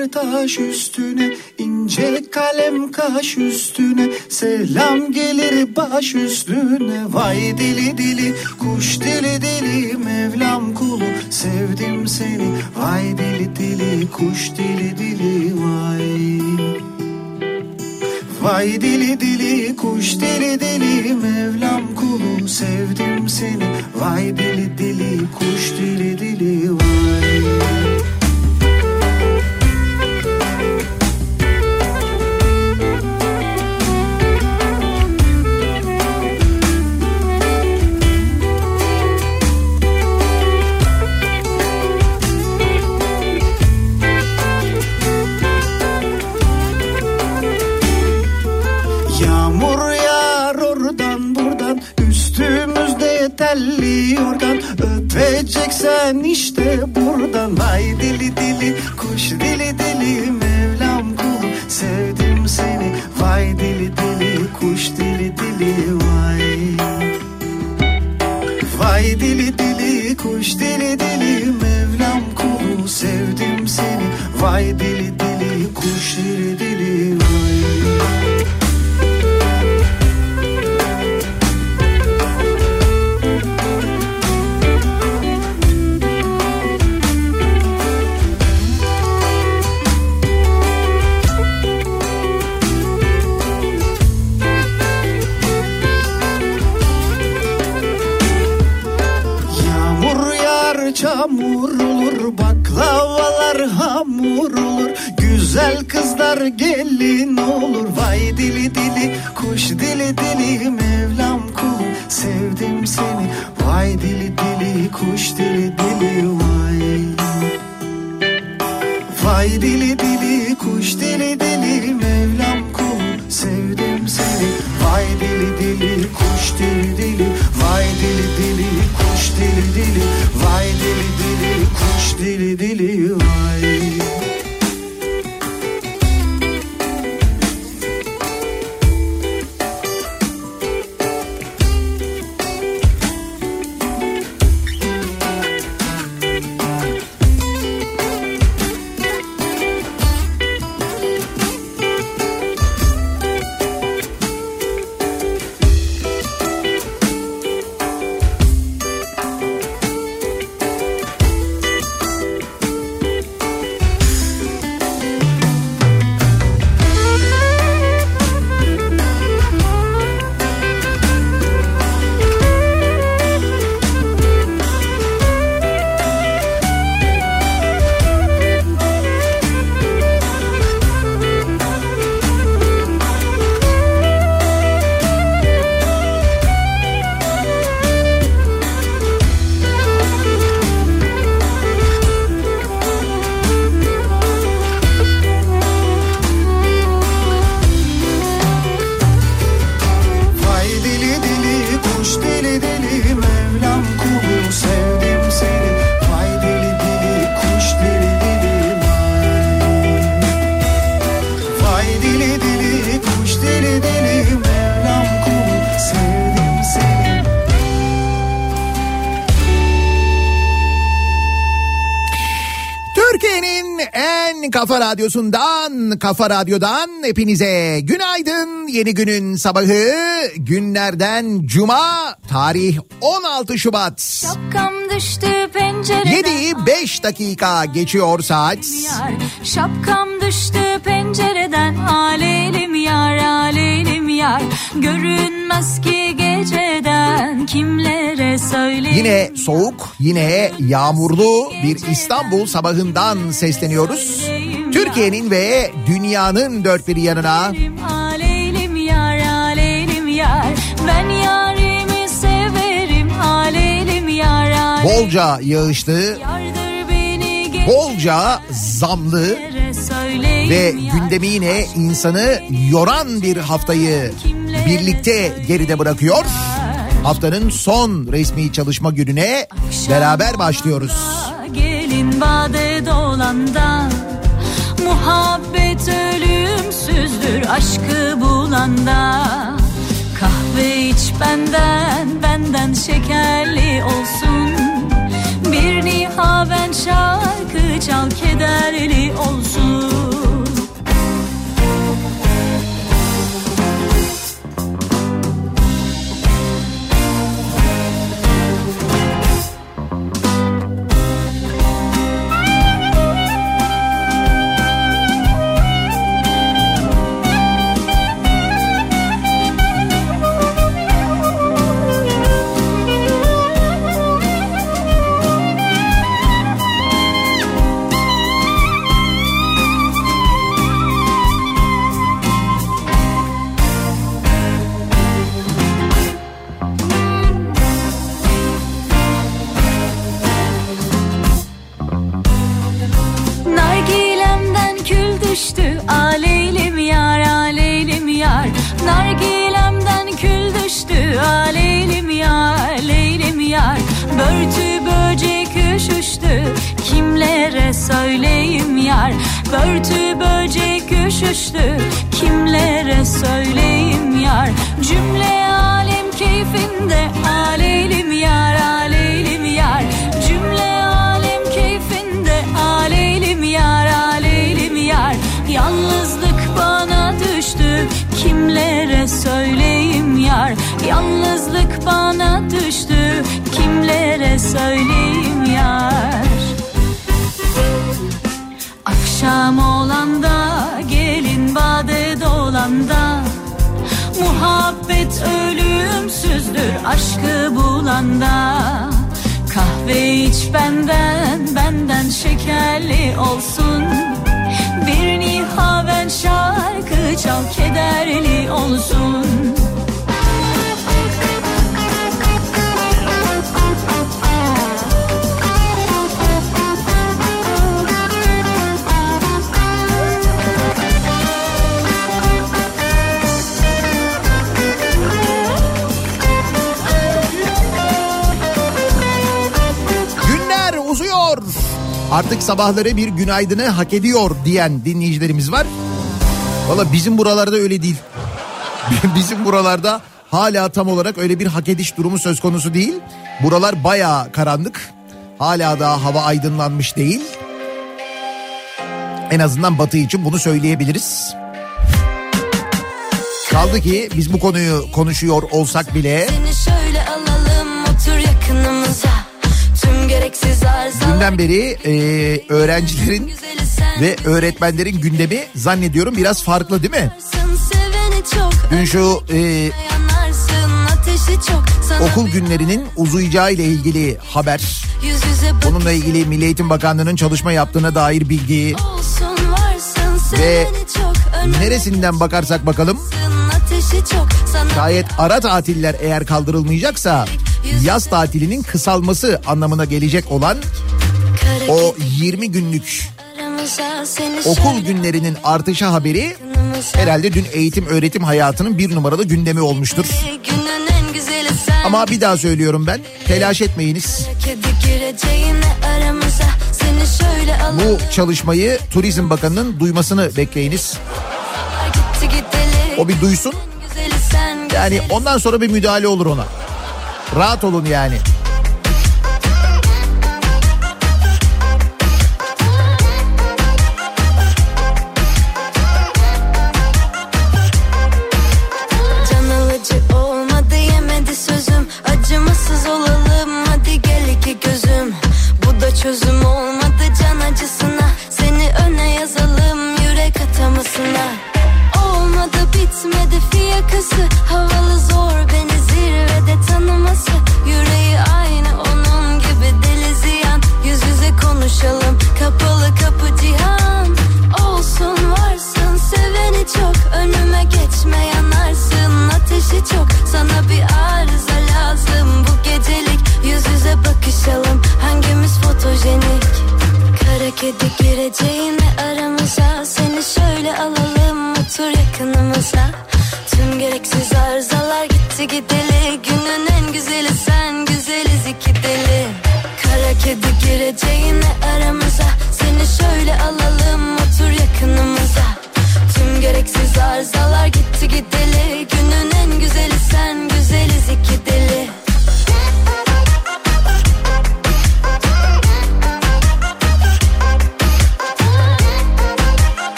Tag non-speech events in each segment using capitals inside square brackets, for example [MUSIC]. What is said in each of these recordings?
yağar taş üstüne ince kalem kaş üstüne Selam gelir baş üstüne. Vay dili dili kuş dili dili Mevlam kulu sevdim seni. Vay dili dili kuş dili dili vay. Vay dili dili kuş dili dili Mevlam kulu sevdim seni. Vay dili dili kuş dili dili vay Öpeceksen işte buradan. Vay dili dili kuş dili dili Mevlam kul sevdim seni. Vay dili dili kuş dili dili vay. Vay dili dili kuş dili dili dili dili Vay dili dili kuş dili dili vay radyosundan, kafa radyodan hepinize günaydın. Yeni günün sabahı günlerden cuma tarih 16 Şubat. Şapkamda düştü pencereden 7'yi 5 dakika geçiyor saat. Şapkam düştü pencereden Aleylim yar aleylim yar Görünmez ki geceden Kimlere söyleyeyim Yine soğuk, yine yağmurlu bir İstanbul sabahından sesleniyoruz. Türkiye'nin ve dünyanın dört bir yanına. Aleylim yar aleylim yar. Ben yarimi severim Aleylim yar aleylim bolca yağışlı, bolca zamlı ve gündemi yine insanı yoran bir haftayı birlikte geride bırakıyor. Haftanın son resmi çalışma gününe beraber başlıyoruz. Gelin bade dolanda Muhabbet ölümsüzdür aşkı bulanda. Kahve iç benden benden şekerli olsun. Bir nihaven şarkı çal kederli olsun düştü aleylim yar aleylim yar. Nargilemden kül düştü. Aleylim yar leylim yar. Börtü böcek üşüştü. Kimlere söyleyeyim yar? Börtü böcek üşüştü. Kimlere söyleyeyim yar? Cümle alem keyfinde. Aleylim yar aleylim bana düştü kimlere söyleyeyim yar? Akşam olanda gelin bade dolanda Muhabbet ölümsüzdür aşkı bulanda Kahve iç benden benden şekerli olsun. Bir nihaven şarkı çal kederli olsun Artık sabahları bir günaydını hak ediyor diyen dinleyicilerimiz var. Valla bizim buralarda öyle değil. [LAUGHS] bizim buralarda hala tam olarak öyle bir hak ediş durumu söz konusu değil. Buralar bayağı karanlık. Hala daha hava aydınlanmış değil. En azından batı için bunu söyleyebiliriz. Kaldı ki biz bu konuyu konuşuyor olsak bile Seni şöyle alalım dünden beri e, öğrencilerin ve öğretmenlerin gündemi zannediyorum biraz farklı değil mi? Dün şu e, okul günlerinin uzayacağı ile ilgili haber. Bununla ilgili Milli Eğitim Bakanlığı'nın çalışma yaptığına dair bilgi. Ve neresinden bakarsak bakalım şayet ara tatiller eğer kaldırılmayacaksa yaz tatilinin kısalması anlamına gelecek olan o kedi 20 günlük okul günlerinin artışı haberi herhalde dün eğitim öğretim hayatının bir numaralı gündemi olmuştur. Ama bir daha söylüyorum ben telaş etmeyiniz. Bu çalışmayı Turizm Bakanı'nın duymasını bekleyiniz. O bir duysun. Yani ondan sonra bir müdahale olur ona. Rahat olun yani.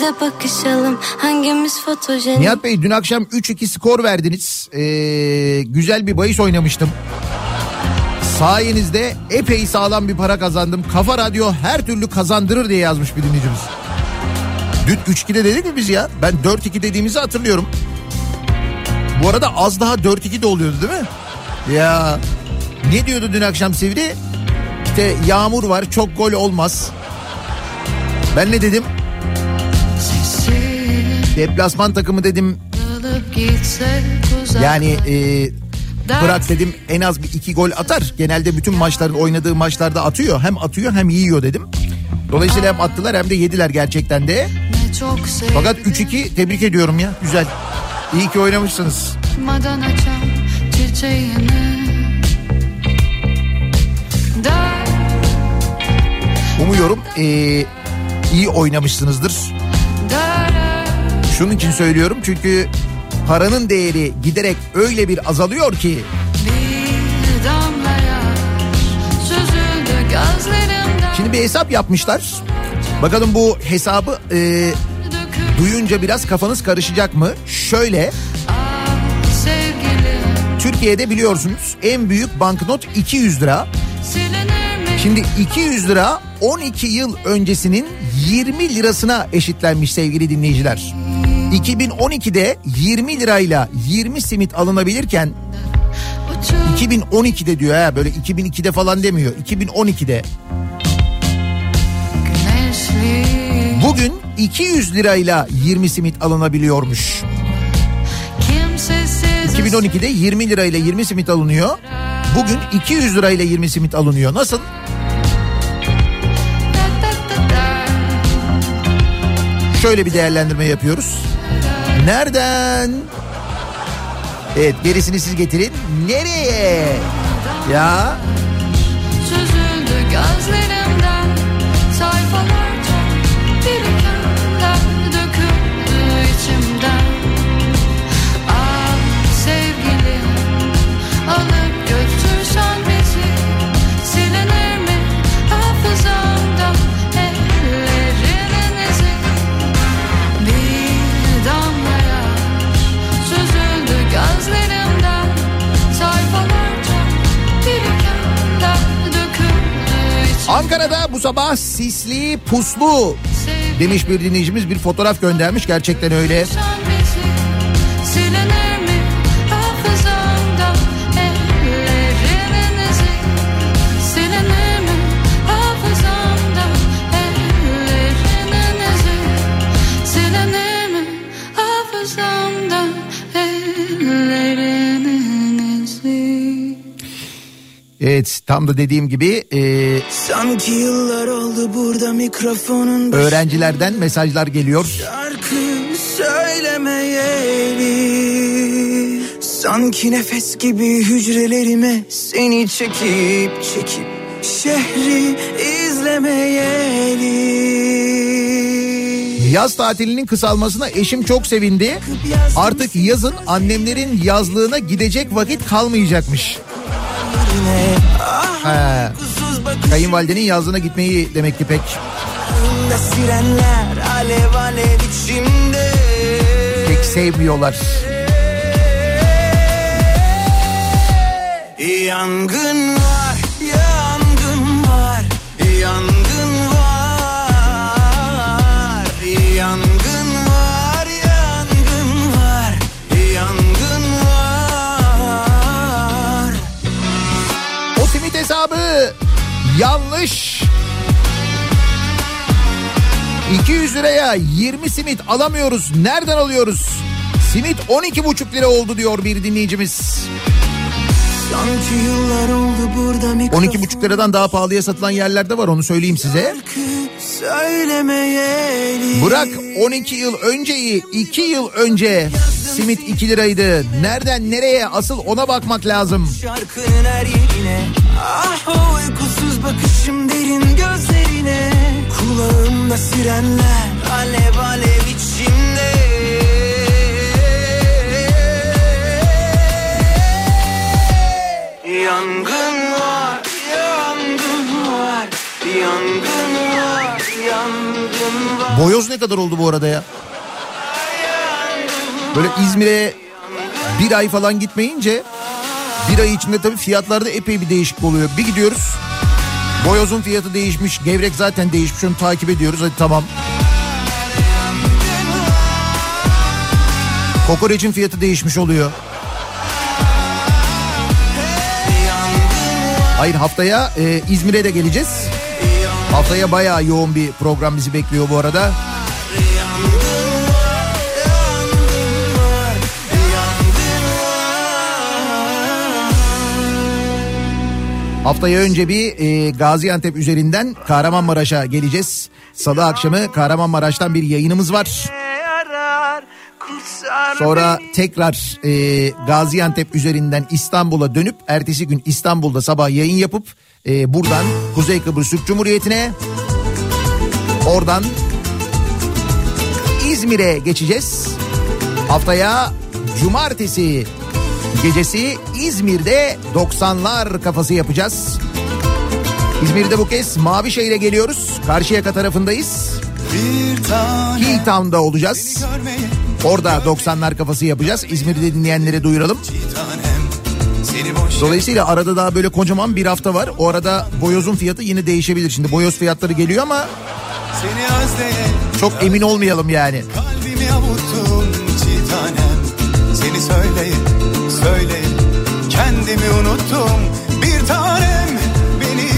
Yüze bakışalım Hangimiz fotojenik Nihat Bey dün akşam 3-2 skor verdiniz. Ee, güzel bir bahis oynamıştım. Sayenizde epey sağlam bir para kazandım. Kafa Radyo her türlü kazandırır diye yazmış bir dinleyicimiz. Dün 3-2'de dedik mi biz ya? Ben 4-2 dediğimizi hatırlıyorum. Bu arada az daha 4-2 de oluyordu değil mi? Ya ne diyordu dün akşam Sivri? İşte yağmur var çok gol olmaz. Ben ne dedim? Deplasman takımı dedim yani e, Bırak dedim en az bir iki gol atar. Genelde bütün maçların oynadığı maçlarda atıyor. Hem atıyor hem yiyor dedim. Dolayısıyla hem attılar hem de yediler gerçekten de. Fakat 3-2 tebrik ediyorum ya. Güzel. İyi ki oynamışsınız. Umuyorum e, iyi oynamışsınızdır. Şunun için söylüyorum çünkü paranın değeri giderek öyle bir azalıyor ki Şimdi bir hesap yapmışlar. Bakalım bu hesabı e, duyunca biraz kafanız karışacak mı? Şöyle Türkiye'de biliyorsunuz en büyük banknot 200 lira. Şimdi 200 lira 12 yıl öncesinin 20 lirasına eşitlenmiş sevgili dinleyiciler. 2012'de 20 lirayla 20 simit alınabilirken Uçup 2012'de diyor ha böyle 2002'de falan demiyor. 2012'de güneşli bugün 200 lirayla 20 simit alınabiliyormuş. Kimsesiz 2012'de 20 lirayla 20 simit alınıyor. Bugün 200 lirayla 20 simit alınıyor. Nasıl? Şöyle bir değerlendirme yapıyoruz. Nereden? Evet gerisini siz getirin. Nereye? Ya Ankara'da bu sabah sisli puslu demiş bir dinleyicimiz bir fotoğraf göndermiş gerçekten öyle. Evet tam da dediğim gibi e, Sanki yıllar oldu burada mikrofonun öğrencilerden mesajlar geliyor. Şarkı söylemeyeli Sanki nefes gibi hücrelerime Seni çekip çekip Şehri izlemeyeli Yaz tatilinin kısalmasına eşim çok sevindi. Artık yazın annemlerin yazlığına gidecek vakit kalmayacakmış. Bakışında kayınvalidenin yazlığına gitmeyi demek ki pek pek sevmiyorlar. Yangın yanlış. 200 liraya 20 simit alamıyoruz. Nereden alıyoruz? Simit 12,5 lira oldu diyor bir dinleyicimiz. Sanki yıllar oldu burada mikrofon 12,5 liradan daha pahalıya satılan yerlerde var onu söyleyeyim size. Bırak 12 yıl önceyi 2 yıl önce simit 2 liraydı. Nereden nereye asıl ona bakmak lazım. Şarkının her yerine Ah o uykusuz bakışım derin gözlerine Kulağımda sirenler alev alev içimde Yangın var, yangın var, yangın var, yangın var. Boyoz ne kadar oldu bu arada ya? Böyle İzmir'e bir ay falan gitmeyince bir ay içinde tabii fiyatlarda epey bir değişik oluyor. Bir gidiyoruz boyozun fiyatı değişmiş gevrek zaten değişmiş onu takip ediyoruz hadi tamam. Kokoreçin fiyatı değişmiş oluyor. Hayır haftaya e, İzmir'e de geleceğiz. Haftaya bayağı yoğun bir program bizi bekliyor bu arada. Haftaya önce bir e, Gaziantep üzerinden Kahramanmaraş'a geleceğiz. Salı akşamı Kahramanmaraş'tan bir yayınımız var. Sonra tekrar e, Gaziantep üzerinden İstanbul'a dönüp ertesi gün İstanbul'da sabah yayın yapıp e, buradan Kuzey Kıbrıs Türk Cumhuriyeti'ne oradan İzmir'e geçeceğiz. Haftaya cumartesi gecesi İzmir'de 90'lar kafası yapacağız. İzmir'de bu kez Mavişehir'e geliyoruz. Karşıyaka tarafındayız. Bir tane Hilltown'da olacağız. Orada 90'lar kafası yapacağız. İzmir'de dinleyenlere duyuralım. Dolayısıyla arada daha böyle kocaman bir hafta var. O arada boyozun fiyatı yine değişebilir. Şimdi boyoz fiyatları geliyor ama çok emin olmayalım yani. kalbimi avuttum çiğ tanem seni söyleye söyleye kendimi unuttum. Bir tanem beni.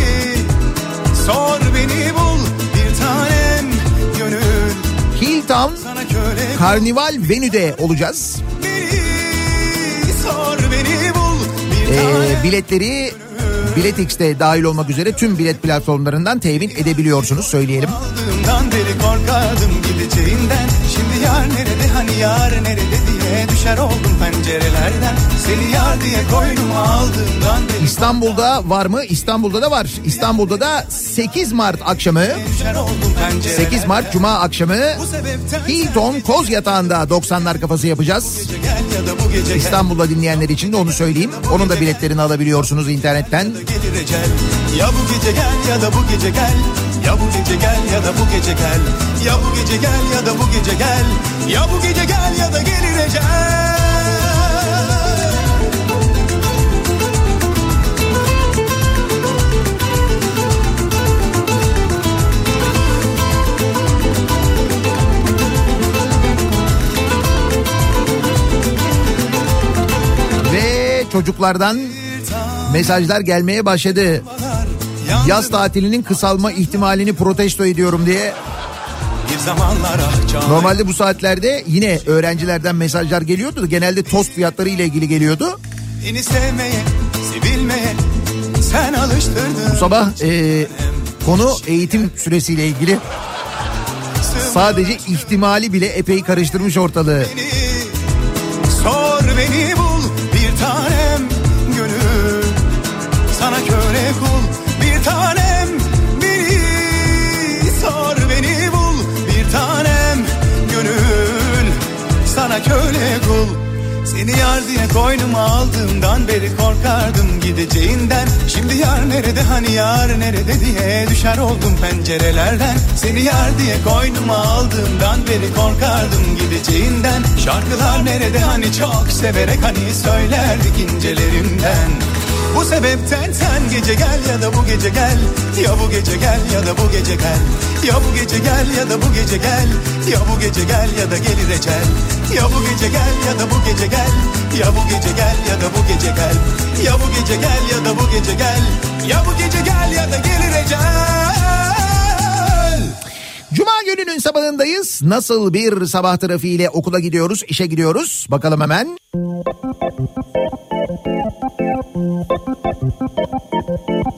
Sor beni bul. Bir tanem gönül. Hilltown Karnival Venü'de olacağız. beni sor beni bul. Bir Ee, biletleri Biletix'te dahil olmak üzere tüm bilet platformlarından temin edebiliyorsunuz söyleyelim. Beri korkardım gideceğinden Şimdi yar nerede hani yar nerede diye Düşer oldum pencerelerden Seni yar diye koynuma aldığımdan İstanbul'da var mı? İstanbul'da da var. İstanbul'da da 8 Mart akşamı Düşer oldum pencerelerden 8 Mart Cuma akşamı Hilton Koz Yatağı'nda 90'lar kafası yapacağız. İstanbul'da dinleyenler için de onu söyleyeyim. Onun da biletlerini alabiliyorsunuz internetten. Gelir ecel Ya bu gece gel ya da bu gece gel. Ya bu gece gel ya da bu gece gel. Ya bu gece gel ya da bu gece gel. Ya bu gece gel ya da gelir ecel çocuklardan mesajlar gelmeye başladı. Yaz tatilinin kısalma ihtimalini protesto ediyorum diye. Ah Normalde bu saatlerde yine öğrencilerden mesajlar geliyordu. Genelde tost fiyatları ile ilgili geliyordu. Beni sevmeye, sevilmeye sen alıştırdın. Bu sabah e, konu eğitim süresiyle ilgili. Sadece ihtimali bile epey karıştırmış ortalığı. Beni, sor beni bul tanem beni. Sor beni bul bir tanem gönül. Sana köle kul. Seni yar diye koynuma aldığımdan beri korkardım gideceğinden Şimdi yar nerede hani yar nerede diye düşer oldum pencerelerden Seni yar diye koynuma aldığımdan beri korkardım gideceğinden Şarkılar nerede hani çok severek hani söylerdik incelerimden bu sebepten sen gece gel ya da bu gece gel Ya bu gece gel ya da bu gece gel Ya bu gece gel ya da bu gece gel Ya bu gece gel ya da gelir ecel Ya bu gece gel ya da bu gece gel Ya bu gece gel ya da bu gece gel Ya bu gece gel ya da bu gece gel Ya bu gece gel ya da gelir ecel Cuma gününün sabahındayız. Nasıl bir sabah trafiğiyle okula gidiyoruz, işe gidiyoruz? Bakalım hemen. Kafa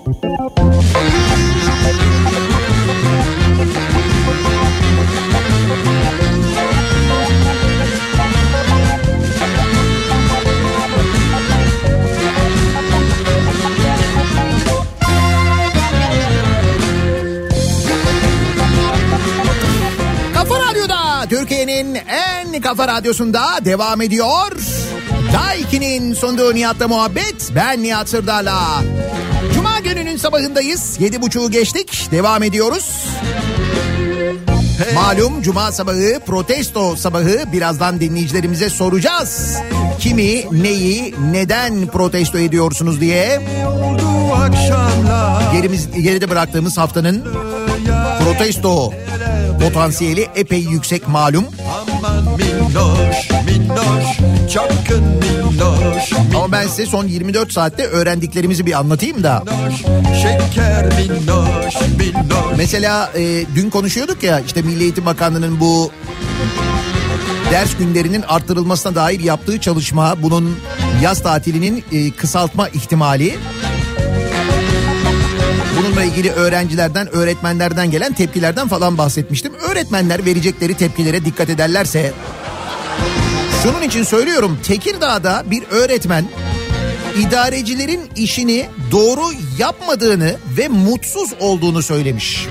en kafa radyosunda devam ediyor. Daiki'nin sunduğu Nihat'la muhabbet. Ben Nihat Sırdar'la. Cuma gününün sabahındayız. Yedi buçuğu geçtik. Devam ediyoruz. Malum cuma sabahı protesto sabahı birazdan dinleyicilerimize soracağız. Kimi, neyi, neden protesto ediyorsunuz diye. Gerimiz, geride bıraktığımız haftanın protesto potansiyeli epey yüksek malum. Ama ben size son 24 saatte öğrendiklerimizi bir anlatayım da. Mesela e, dün konuşuyorduk ya işte Milli Eğitim Bakanlığı'nın bu ders günlerinin arttırılmasına dair yaptığı çalışma, bunun yaz tatilinin e, kısaltma ihtimali. İlgili öğrencilerden, öğretmenlerden gelen tepkilerden falan bahsetmiştim. Öğretmenler verecekleri tepkilere dikkat ederlerse şunun için söylüyorum Tekirdağ'da bir öğretmen idarecilerin işini doğru yapmadığını ve mutsuz olduğunu söylemiş.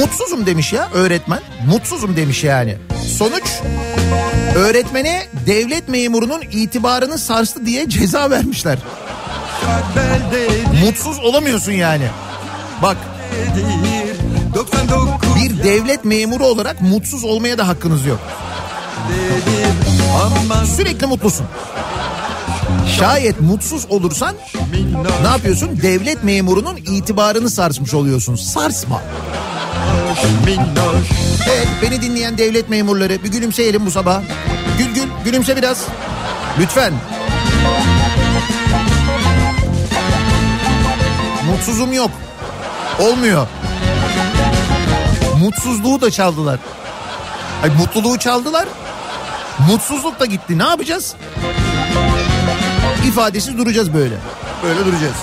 Mutsuzum demiş ya öğretmen. Mutsuzum demiş yani. Sonuç öğretmene devlet memurunun itibarını sarstı diye ceza vermişler. Mutsuz olamıyorsun yani. Bak 99 bir devlet memuru olarak mutsuz olmaya da hakkınız yok. Sürekli mutlusun. Şayet mutsuz olursan ne yapıyorsun? Devlet memurunun itibarını sarsmış oluyorsun. Sarsma. Evet beni dinleyen devlet memurları bir gülümseyelim bu sabah. Gül gül gülümse biraz. Lütfen. Mutsuzum yok. Olmuyor. Mutsuzluğu da çaldılar. Ay, mutluluğu çaldılar. Mutsuzluk da gitti. Ne yapacağız? İfadesiz duracağız böyle. Böyle duracağız.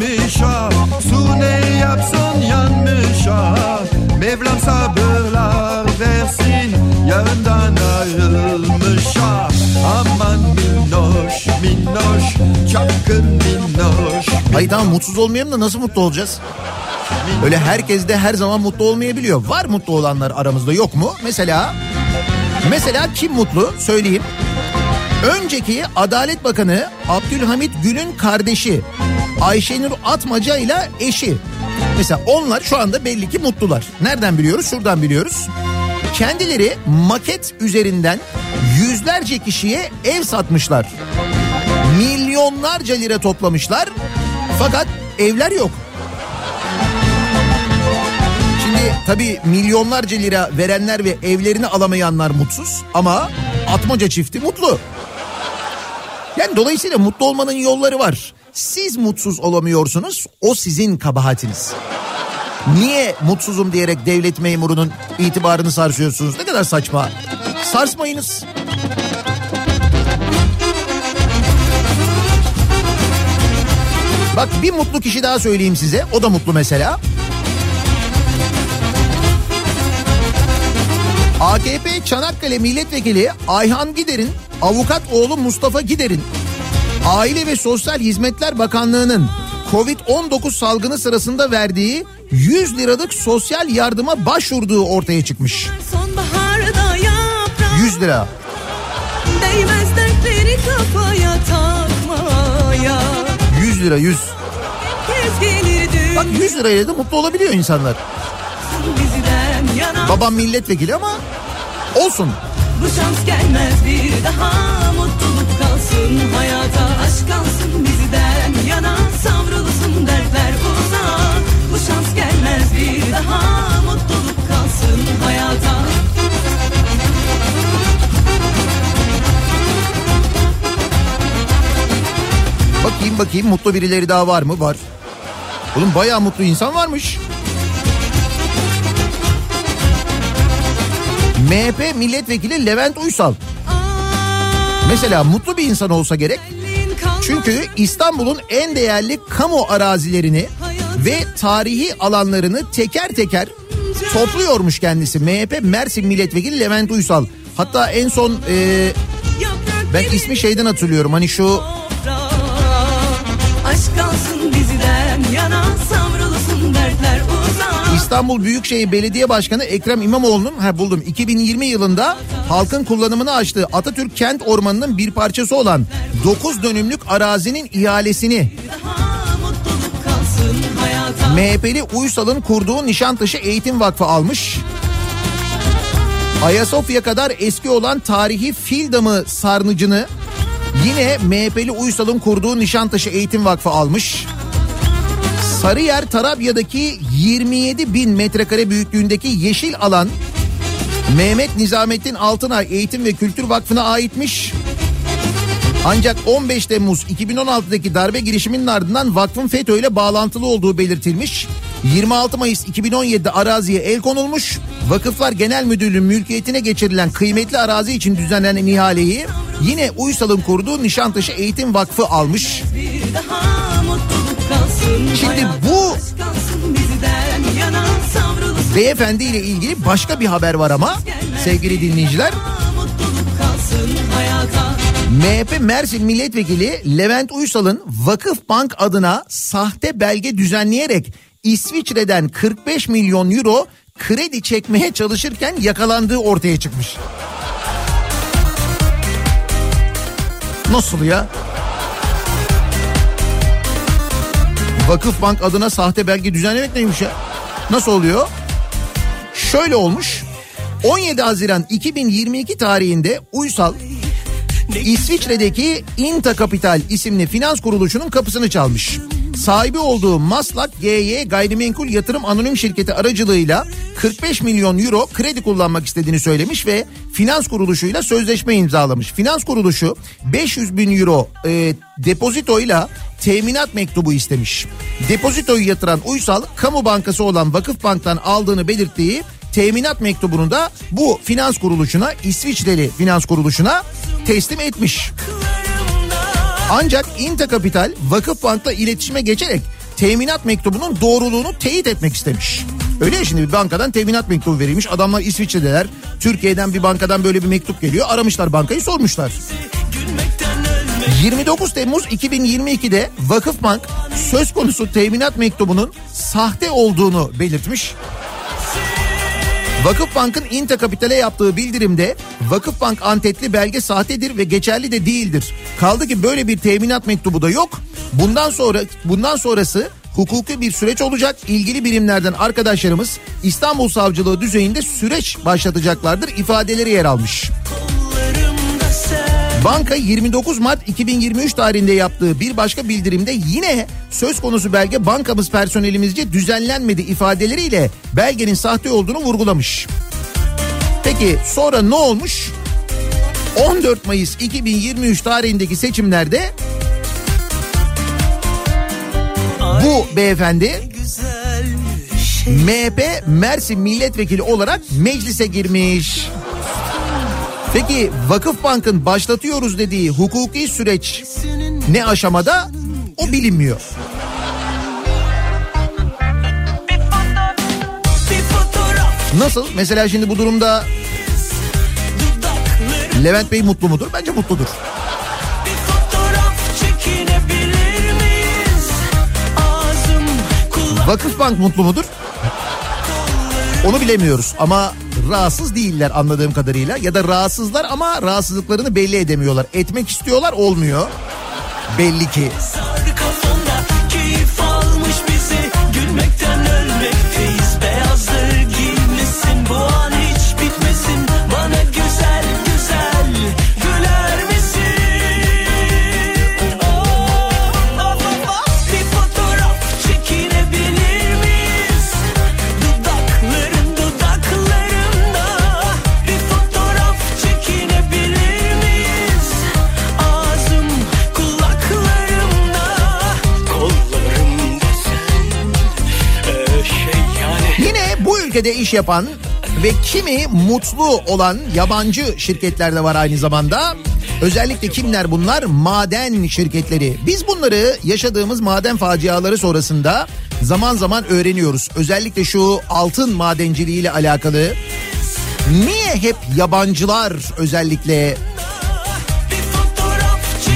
Bak kamışa Su ne yapsın yanmışa Mevlam sabırlar versin Yarından ayrılmışa Aman minnoş minnoş Çapkın minnoş Hayır tamam mutsuz olmayalım da nasıl mutlu olacağız? Öyle herkes de her zaman mutlu olmayabiliyor. Var mutlu olanlar aramızda yok mu? Mesela mesela kim mutlu söyleyeyim. Önceki Adalet Bakanı Abdülhamit Gül'ün kardeşi Ayşenur Atmaca ile eşi. Mesela onlar şu anda belli ki mutlular. Nereden biliyoruz? Şuradan biliyoruz. Kendileri maket üzerinden yüzlerce kişiye ev satmışlar. Milyonlarca lira toplamışlar. Fakat evler yok. Şimdi tabii milyonlarca lira verenler ve evlerini alamayanlar mutsuz ama Atmaca çifti mutlu. Yani dolayısıyla mutlu olmanın yolları var. Siz mutsuz olamıyorsunuz o sizin kabahatiniz. Niye mutsuzum diyerek devlet memurunun itibarını sarsıyorsunuz? Ne kadar saçma. Sarsmayınız. Bak bir mutlu kişi daha söyleyeyim size. O da mutlu mesela. AKP Çanakkale Milletvekili Ayhan Gider'in avukat oğlu Mustafa Gider'in Aile ve Sosyal Hizmetler Bakanlığı'nın Covid-19 salgını sırasında verdiği 100 liralık sosyal yardıma başvurduğu ortaya çıkmış. Sonbaharda yaprak 100 lira. değmez dertleri kafaya takmaya 100 lira 100. Kez gelir dün Bak 100 lirayla da mutlu olabiliyor insanlar. Babam milletvekili ama olsun. Bu şans gelmez bir daha Mutluluk kalsın hayata Aşk kalsın bizden yana Savrulsun dertler uzak Bu şans gelmez bir daha Mutluluk kalsın hayata Bakayım bakayım mutlu birileri daha var mı? Var. Oğlum bayağı mutlu insan varmış. MHP milletvekili Levent Uysal. Mesela mutlu bir insan olsa gerek. Çünkü İstanbul'un en değerli kamu arazilerini ve tarihi alanlarını teker teker topluyormuş kendisi. MHP Mersin milletvekili Levent Uysal. Hatta en son e, ben ismi şeyden hatırlıyorum. Hani şu Aşk kalsın bizden yana Savrulsun dertler uzak İstanbul Büyükşehir Belediye Başkanı Ekrem İmamoğlu'nun ha buldum 2020 yılında halkın kullanımını açtığı Atatürk Kent Ormanı'nın bir parçası olan 9 dönümlük arazinin ihalesini MHP'li Uysal'ın kurduğu Nişantaşı Eğitim Vakfı almış. Ayasofya kadar eski olan tarihi Fil Damı sarnıcını yine MHP'li Uysal'ın kurduğu Nişantaşı Eğitim Vakfı almış. Sarıyer Tarabya'daki 27 bin metrekare büyüklüğündeki yeşil alan Mehmet Nizamettin Altınay Eğitim ve Kültür Vakfı'na aitmiş. Ancak 15 Temmuz 2016'daki darbe girişiminin ardından vakfın FETÖ ile bağlantılı olduğu belirtilmiş. 26 Mayıs 2017'de araziye el konulmuş. Vakıflar Genel Müdürlüğü mülkiyetine geçirilen kıymetli arazi için düzenlenen ihaleyi yine Uysal'ın kurduğu Nişantaşı Eğitim Vakfı almış. Bir daha Şimdi bu- Beyefendi ile ilgili başka bir haber var ama sevgili dinleyiciler. MHP Mersin Milletvekili Levent Uysal'ın Vakıf Bank adına sahte belge düzenleyerek İsviçre'den 45 milyon euro kredi çekmeye çalışırken yakalandığı ortaya çıkmış. Nasıl ya? Vakıf Bank adına sahte belge düzenlemek neymiş ya? Nasıl oluyor? Şöyle olmuş. 17 Haziran 2022 tarihinde Uysal İsviçre'deki Inta Capital isimli finans kuruluşunun kapısını çalmış. Sahibi olduğu Maslak GY Gayrimenkul Yatırım Anonim Şirketi aracılığıyla 45 milyon euro kredi kullanmak istediğini söylemiş ve finans kuruluşuyla sözleşme imzalamış. Finans kuruluşu 500 bin euro e, depozitoyla teminat mektubu istemiş. Depozitoyu yatıran Uysal kamu bankası olan Vakıf Bank'tan aldığını belirttiği teminat mektubunu da bu finans kuruluşuna İsviçreli finans kuruluşuna teslim etmiş. Ancak Inta Capital Vakıf Bank'la iletişime geçerek teminat mektubunun doğruluğunu teyit etmek istemiş. Öyle ya şimdi bir bankadan teminat mektubu verilmiş. Adamlar İsviçre'deler. Türkiye'den bir bankadan böyle bir mektup geliyor. Aramışlar bankayı sormuşlar. 29 Temmuz 2022'de Vakıfbank söz konusu teminat mektubunun sahte olduğunu belirtmiş. Vakıfbank'ın Inta Kapital'e yaptığı bildirimde Vakıfbank antetli belge sahtedir ve geçerli de değildir. Kaldı ki böyle bir teminat mektubu da yok. Bundan sonra bundan sonrası hukuki bir süreç olacak. İlgili birimlerden arkadaşlarımız İstanbul Savcılığı düzeyinde süreç başlatacaklardır ifadeleri yer almış. Banka 29 Mart 2023 tarihinde yaptığı bir başka bildirimde yine söz konusu belge bankamız personelimizce düzenlenmedi ifadeleriyle belgenin sahte olduğunu vurgulamış. Peki sonra ne olmuş? 14 Mayıs 2023 tarihindeki seçimlerde bu beyefendi MHP Mersin milletvekili olarak meclise girmiş. Peki Vakıfbank'ın başlatıyoruz dediği hukuki süreç ne aşamada o bilinmiyor. Nasıl? Mesela şimdi bu durumda Levent Bey mutlu mudur? Bence mutludur. Vakıfbank mutlu mudur? Onu bilemiyoruz ama rahatsız değiller anladığım kadarıyla ya da rahatsızlar ama rahatsızlıklarını belli edemiyorlar. Etmek istiyorlar olmuyor. Belli ki. Ülkede iş yapan ve kimi mutlu olan yabancı şirketler de var aynı zamanda. Özellikle kimler bunlar? Maden şirketleri. Biz bunları yaşadığımız maden faciaları sonrasında zaman zaman öğreniyoruz. Özellikle şu altın madenciliği ile alakalı. Niye hep yabancılar özellikle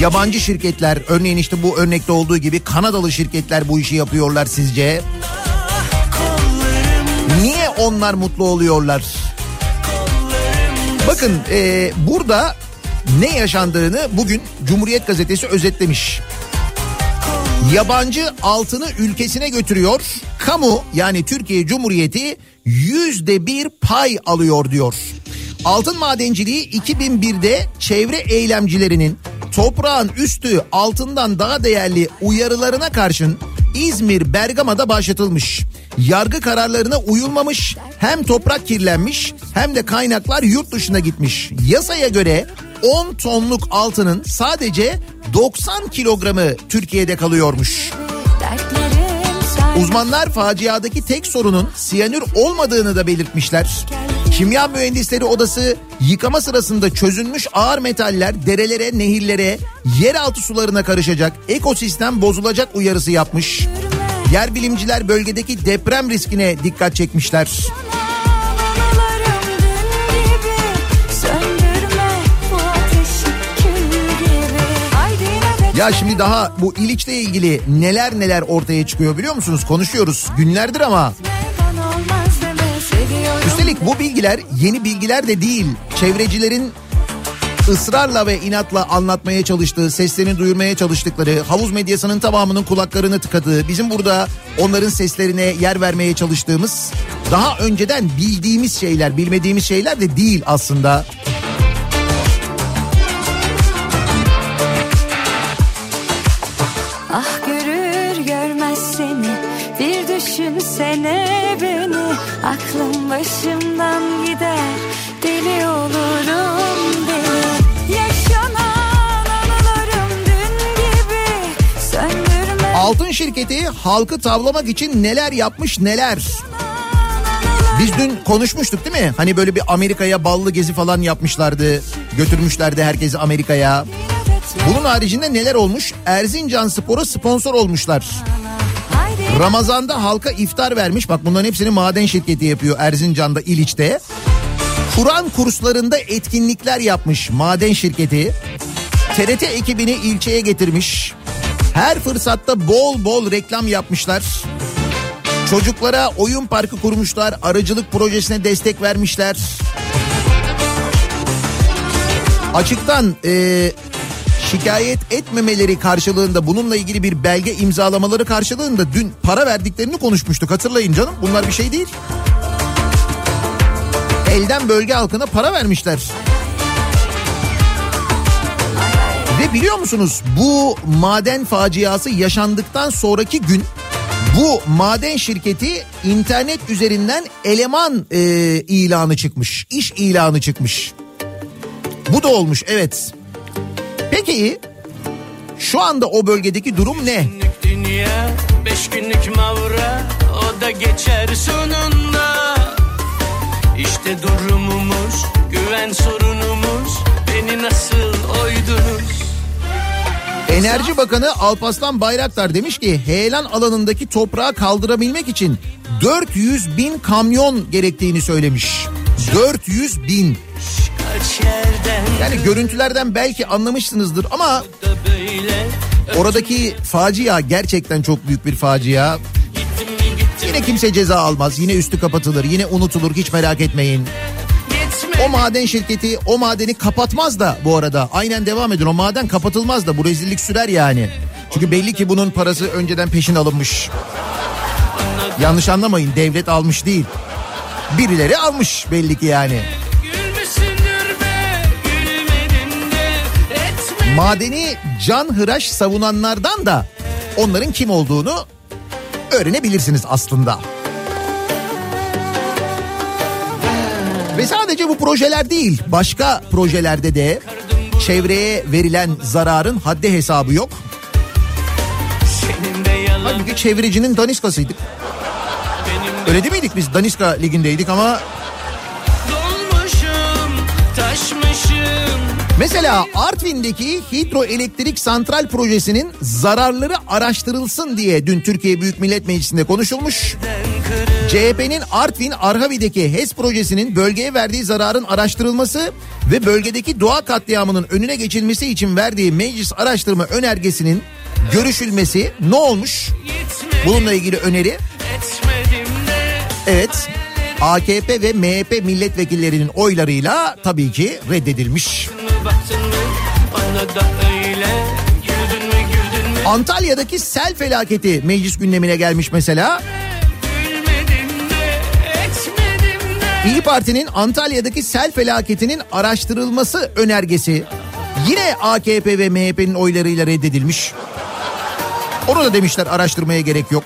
yabancı şirketler örneğin işte bu örnekte olduğu gibi Kanadalı şirketler bu işi yapıyorlar sizce? Onlar mutlu oluyorlar. Bakın e, burada ne yaşandığını bugün Cumhuriyet Gazetesi özetlemiş. Yabancı altını ülkesine götürüyor. Kamu yani Türkiye Cumhuriyeti yüzde bir pay alıyor diyor. Altın madenciliği 2001'de çevre eylemcilerinin toprağın üstü altından daha değerli uyarılarına karşın İzmir Bergama'da başlatılmış. Yargı kararlarına uyulmamış hem toprak kirlenmiş hem de kaynaklar yurt dışına gitmiş. Yasaya göre 10 tonluk altının sadece 90 kilogramı Türkiye'de kalıyormuş. Uzmanlar faciadaki tek sorunun siyanür olmadığını da belirtmişler. Kimya Mühendisleri Odası yıkama sırasında çözünmüş ağır metaller derelere, nehirlere, yeraltı sularına karışacak, ekosistem bozulacak uyarısı yapmış. Yer bilimciler bölgedeki deprem riskine dikkat çekmişler. Ya şimdi daha bu İliç'le ilgili neler neler ortaya çıkıyor biliyor musunuz? Konuşuyoruz günlerdir ama Üstelik bu bilgiler yeni bilgiler de değil. Çevrecilerin ısrarla ve inatla anlatmaya çalıştığı, seslerini duyurmaya çalıştıkları, havuz medyasının tamamının kulaklarını tıkadığı, bizim burada onların seslerine yer vermeye çalıştığımız, daha önceden bildiğimiz şeyler, bilmediğimiz şeyler de değil aslında. Şirketi halkı tavlamak için neler yapmış neler. Biz dün konuşmuştuk değil mi? Hani böyle bir Amerika'ya ballı gezi falan yapmışlardı. Götürmüşlerdi herkesi Amerika'ya. Bunun haricinde neler olmuş? Erzincan Spor'a sponsor olmuşlar. Ramazan'da halka iftar vermiş. Bak bunların hepsini maden şirketi yapıyor Erzincan'da İliç'te. Kur'an kurslarında etkinlikler yapmış maden şirketi. TRT ekibini ilçeye getirmiş. Her fırsatta bol bol reklam yapmışlar. Çocuklara oyun parkı kurmuşlar. Arıcılık projesine destek vermişler. Açıktan e, şikayet etmemeleri karşılığında bununla ilgili bir belge imzalamaları karşılığında dün para verdiklerini konuşmuştuk. Hatırlayın canım bunlar bir şey değil. Elden bölge halkına para vermişler. Ve biliyor musunuz bu maden faciası yaşandıktan sonraki gün bu maden şirketi internet üzerinden eleman e, ilanı çıkmış. iş ilanı çıkmış. Bu da olmuş evet. Peki şu anda o bölgedeki durum ne? Dünya beş günlük mavra o da geçer sonunda İşte durumumuz güven sorunumuz beni nasıl Enerji Bakanı Alpaslan Bayraktar demiş ki heyelan alanındaki toprağı kaldırabilmek için 400 bin kamyon gerektiğini söylemiş. 400 bin. Yani görüntülerden belki anlamışsınızdır ama oradaki facia gerçekten çok büyük bir facia. Yine kimse ceza almaz. Yine üstü kapatılır. Yine unutulur. Hiç merak etmeyin. O maden şirketi o madeni kapatmaz da bu arada. Aynen devam edin. O maden kapatılmaz da bu rezillik sürer yani. Çünkü belli ki bunun parası önceden peşin alınmış. Yanlış anlamayın devlet almış değil. Birileri almış belli ki yani. Madeni can hıraş savunanlardan da onların kim olduğunu öğrenebilirsiniz aslında. Ve sadece bu projeler değil, başka projelerde de çevreye verilen zararın haddi hesabı yok. Halbuki çevrecinin daniskasıydık. Öyle değil miydik biz? Daniska ligindeydik ama Mesela Artvin'deki hidroelektrik santral projesinin zararları araştırılsın diye dün Türkiye Büyük Millet Meclisi'nde konuşulmuş. CHP'nin Artvin Arhavi'deki HES projesinin bölgeye verdiği zararın araştırılması ve bölgedeki doğa katliamının önüne geçilmesi için verdiği meclis araştırma önergesinin görüşülmesi ne olmuş? Bununla ilgili öneri evet AKP ve MHP milletvekillerinin oylarıyla tabii ki reddedilmiş. Antalya'daki sel felaketi meclis gündemine gelmiş mesela. İyi Parti'nin Antalya'daki sel felaketinin araştırılması önergesi yine AKP ve MHP'nin oylarıyla reddedilmiş. Onu da demişler araştırmaya gerek yok.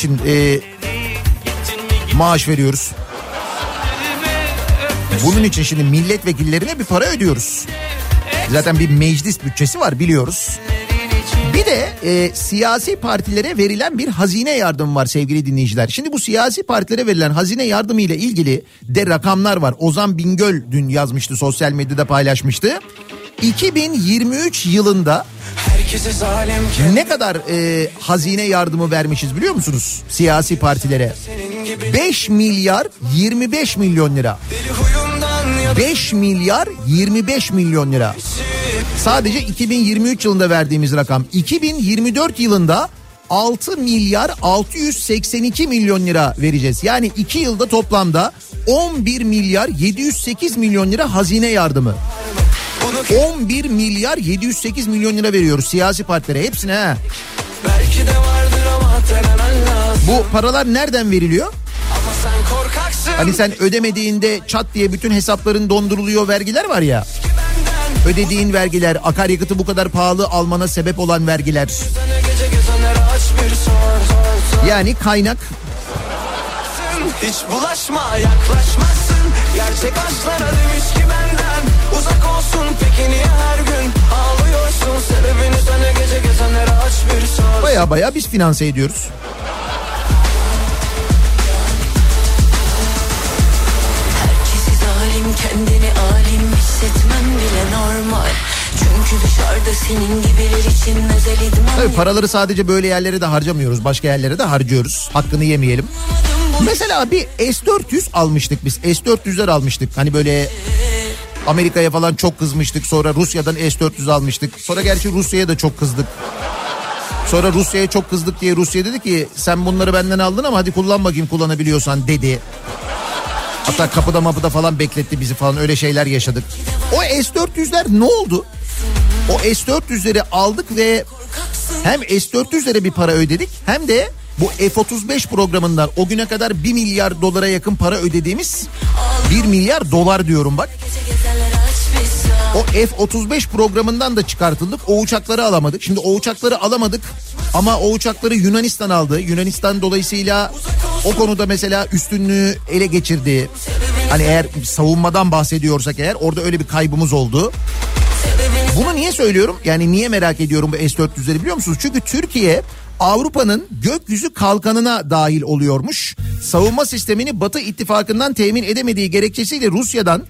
İçin e, maaş veriyoruz. Bunun için şimdi milletvekillerine bir para ödüyoruz. Zaten bir meclis bütçesi var biliyoruz. Bir de e, siyasi partilere verilen bir hazine yardımı var sevgili dinleyiciler. Şimdi bu siyasi partilere verilen hazine yardımı ile ilgili de rakamlar var. Ozan Bingöl dün yazmıştı sosyal medyada paylaşmıştı. 2023 yılında ne kadar e, hazine yardımı vermişiz biliyor musunuz siyasi partilere? 5 milyar 25 milyon lira. 5 milyar 25 milyon lira. Sadece 2023 yılında verdiğimiz rakam. 2024 yılında 6 milyar 682 milyon lira vereceğiz. Yani 2 yılda toplamda 11 milyar 708 milyon lira hazine yardımı. 11 milyar 708 milyon lira veriyoruz siyasi partilere hepsine ha. Belki de vardır ama lazım Bu paralar nereden veriliyor? Ama sen korkaksın Hani sen ödemediğinde çat diye bütün hesapların donduruluyor vergiler var ya. Ödediğin vergiler, akaryakıtı bu kadar pahalı almana sebep olan vergiler. Yani kaynak Hiç bulaşma yaklaşmazsın Gerçek aşklara demiş ki benden Uzak olsun peki niye her gün Ağlıyorsun sebebini sana gece gezenlere aç bir sor baya baya biz finanse ediyoruz. Herkesi zalim kendini alim hissetmem bile normal Çünkü dışarıda senin gibiler için özel idman Tabii paraları sadece böyle yerlere de harcamıyoruz. Başka yerlere de harcıyoruz. Hakkını yemeyelim. Mesela bir S-400 almıştık biz. S-400'ler almıştık. Hani böyle Amerika'ya falan çok kızmıştık. Sonra Rusya'dan S-400 almıştık. Sonra gerçi Rusya'ya da çok kızdık. Sonra Rusya'ya çok kızdık diye Rusya dedi ki sen bunları benden aldın ama hadi kullan bakayım kullanabiliyorsan dedi. Hatta kapıda mapıda falan bekletti bizi falan öyle şeyler yaşadık. O S-400'ler ne oldu? O S-400'leri aldık ve hem S-400'lere bir para ödedik hem de bu F-35 programından o güne kadar 1 milyar dolara yakın para ödediğimiz 1 milyar dolar diyorum bak. O F-35 programından da çıkartıldık. O uçakları alamadık. Şimdi o uçakları alamadık ama o uçakları Yunanistan aldı. Yunanistan dolayısıyla o konuda mesela üstünlüğü ele geçirdi. Hani eğer savunmadan bahsediyorsak eğer orada öyle bir kaybımız oldu. Bunu niye söylüyorum? Yani niye merak ediyorum bu S-400'leri biliyor musunuz? Çünkü Türkiye Avrupa'nın gökyüzü kalkanına dahil oluyormuş. Savunma sistemini Batı ittifakından temin edemediği gerekçesiyle Rusya'dan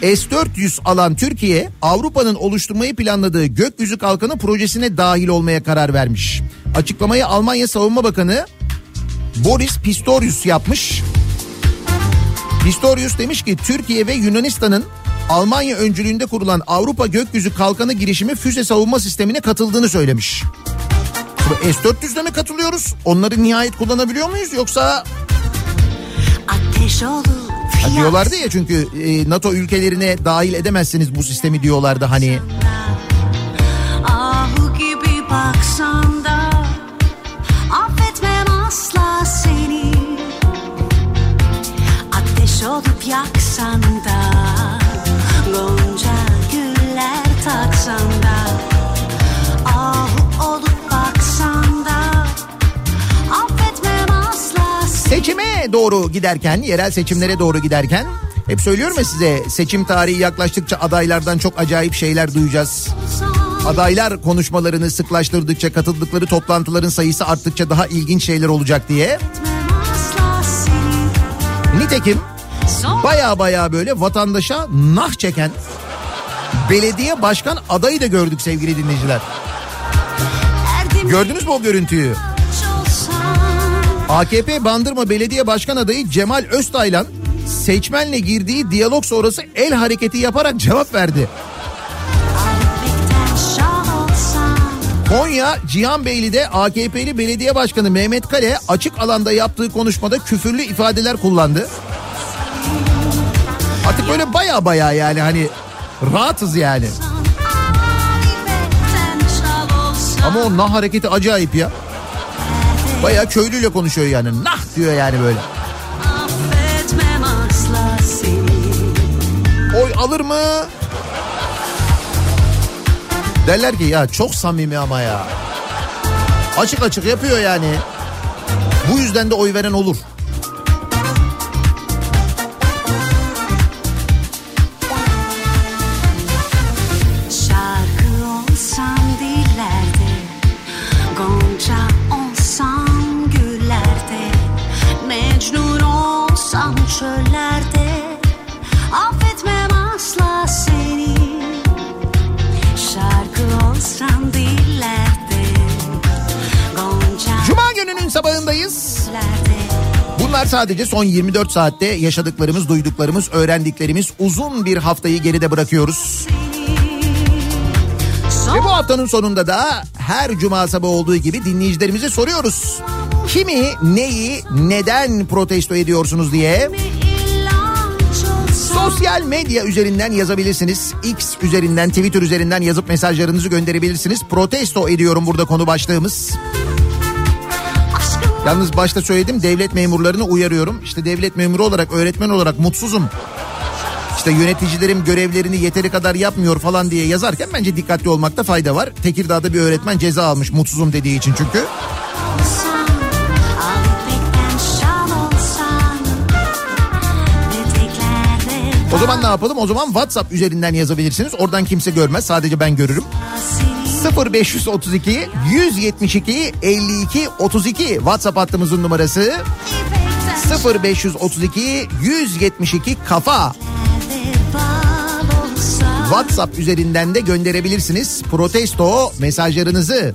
S-400 alan Türkiye Avrupa'nın oluşturmayı planladığı gökyüzü kalkanı projesine dahil olmaya karar vermiş. Açıklamayı Almanya Savunma Bakanı Boris Pistorius yapmış. Pistorius demiş ki Türkiye ve Yunanistan'ın Almanya öncülüğünde kurulan Avrupa Gökyüzü Kalkanı girişimi füze savunma sistemine katıldığını söylemiş. Şimdi S-400'de mi katılıyoruz? Onları nihayet kullanabiliyor muyuz yoksa Ateş olup Ha diyorlardı ya çünkü e, NATO ülkelerine dahil edemezsiniz bu sistemi diyorlardı hani. Ahu gibi baksan da Affetmem asla seni Ateş olup yaksan da Seçime doğru giderken, yerel seçimlere doğru giderken hep söylüyorum ya size seçim tarihi yaklaştıkça adaylardan çok acayip şeyler duyacağız. Adaylar konuşmalarını sıklaştırdıkça katıldıkları toplantıların sayısı arttıkça daha ilginç şeyler olacak diye. Nitekim baya baya böyle vatandaşa nah çeken belediye başkan adayı da gördük sevgili dinleyiciler. Gördünüz mü o görüntüyü? AKP Bandırma Belediye Başkan adayı Cemal Öztaylan seçmenle girdiği diyalog sonrası el hareketi yaparak cevap verdi. Konya Cihanbeyli'de AKP'li belediye başkanı Mehmet Kale açık alanda yaptığı konuşmada küfürlü ifadeler kullandı. Artık böyle baya baya yani hani rahatız yani. Ama o nah hareketi acayip ya. Baya köylüyle konuşuyor yani. Nah diyor yani böyle. Oy alır mı? Derler ki ya çok samimi ama ya. Açık açık yapıyor yani. Bu yüzden de oy veren olur. Bunlar sadece son 24 saatte yaşadıklarımız, duyduklarımız, öğrendiklerimiz uzun bir haftayı geride bırakıyoruz. Ve bu haftanın sonunda da her cuma sabahı olduğu gibi dinleyicilerimize soruyoruz. Kimi, neyi, neden protesto ediyorsunuz diye. Sosyal medya üzerinden yazabilirsiniz. X üzerinden, Twitter üzerinden yazıp mesajlarınızı gönderebilirsiniz. Protesto ediyorum burada konu başlığımız. Yalnız başta söyledim devlet memurlarını uyarıyorum. İşte devlet memuru olarak, öğretmen olarak mutsuzum. İşte yöneticilerim görevlerini yeteri kadar yapmıyor falan diye yazarken bence dikkatli olmakta fayda var. Tekirdağ'da bir öğretmen ceza almış mutsuzum dediği için çünkü. O zaman ne yapalım? O zaman WhatsApp üzerinden yazabilirsiniz. Oradan kimse görmez. Sadece ben görürüm. 0532 172 52 32 WhatsApp hattımızın numarası. 0532 172 kafa. WhatsApp üzerinden de gönderebilirsiniz. Protesto mesajlarınızı.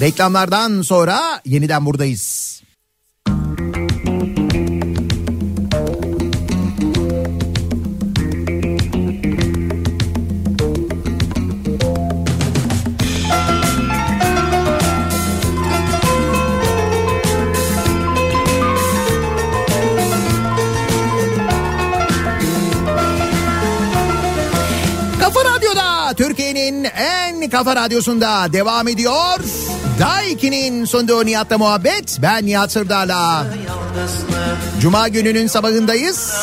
Reklamlardan sonra yeniden buradayız. Kafa Radyo'da Türkiye'nin en kafa radyosunda devam ediyor. Daiki'nin sunduğu Nihat'la muhabbet. Ben Nihat Sırdar'la. Cuma gününün sabahındayız.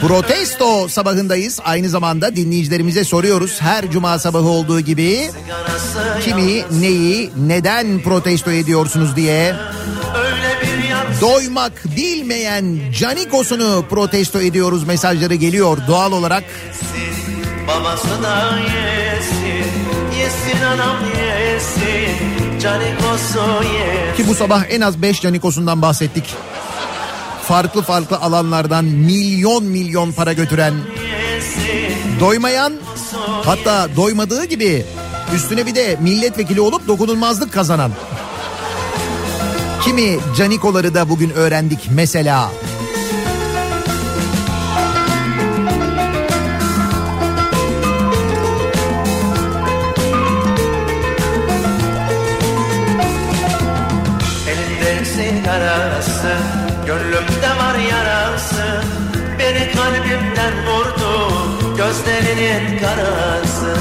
Protesto sabahındayız. Aynı zamanda dinleyicilerimize soruyoruz. Her cuma sabahı olduğu gibi kimi, neyi, neden protesto ediyorsunuz diye. Doymak bilmeyen canikosunu protesto ediyoruz mesajları geliyor doğal olarak. Babası da yesin, yesin anam yesin. Ki bu sabah en az 5 canikosundan bahsettik. Farklı farklı alanlardan milyon milyon para götüren, doymayan hatta doymadığı gibi üstüne bir de milletvekili olup dokunulmazlık kazanan. Kimi canikoları da bugün öğrendik mesela. Elinde sigarası, gönlümde var yarası. Beni kalbimden vurdu, gözlerinin karası.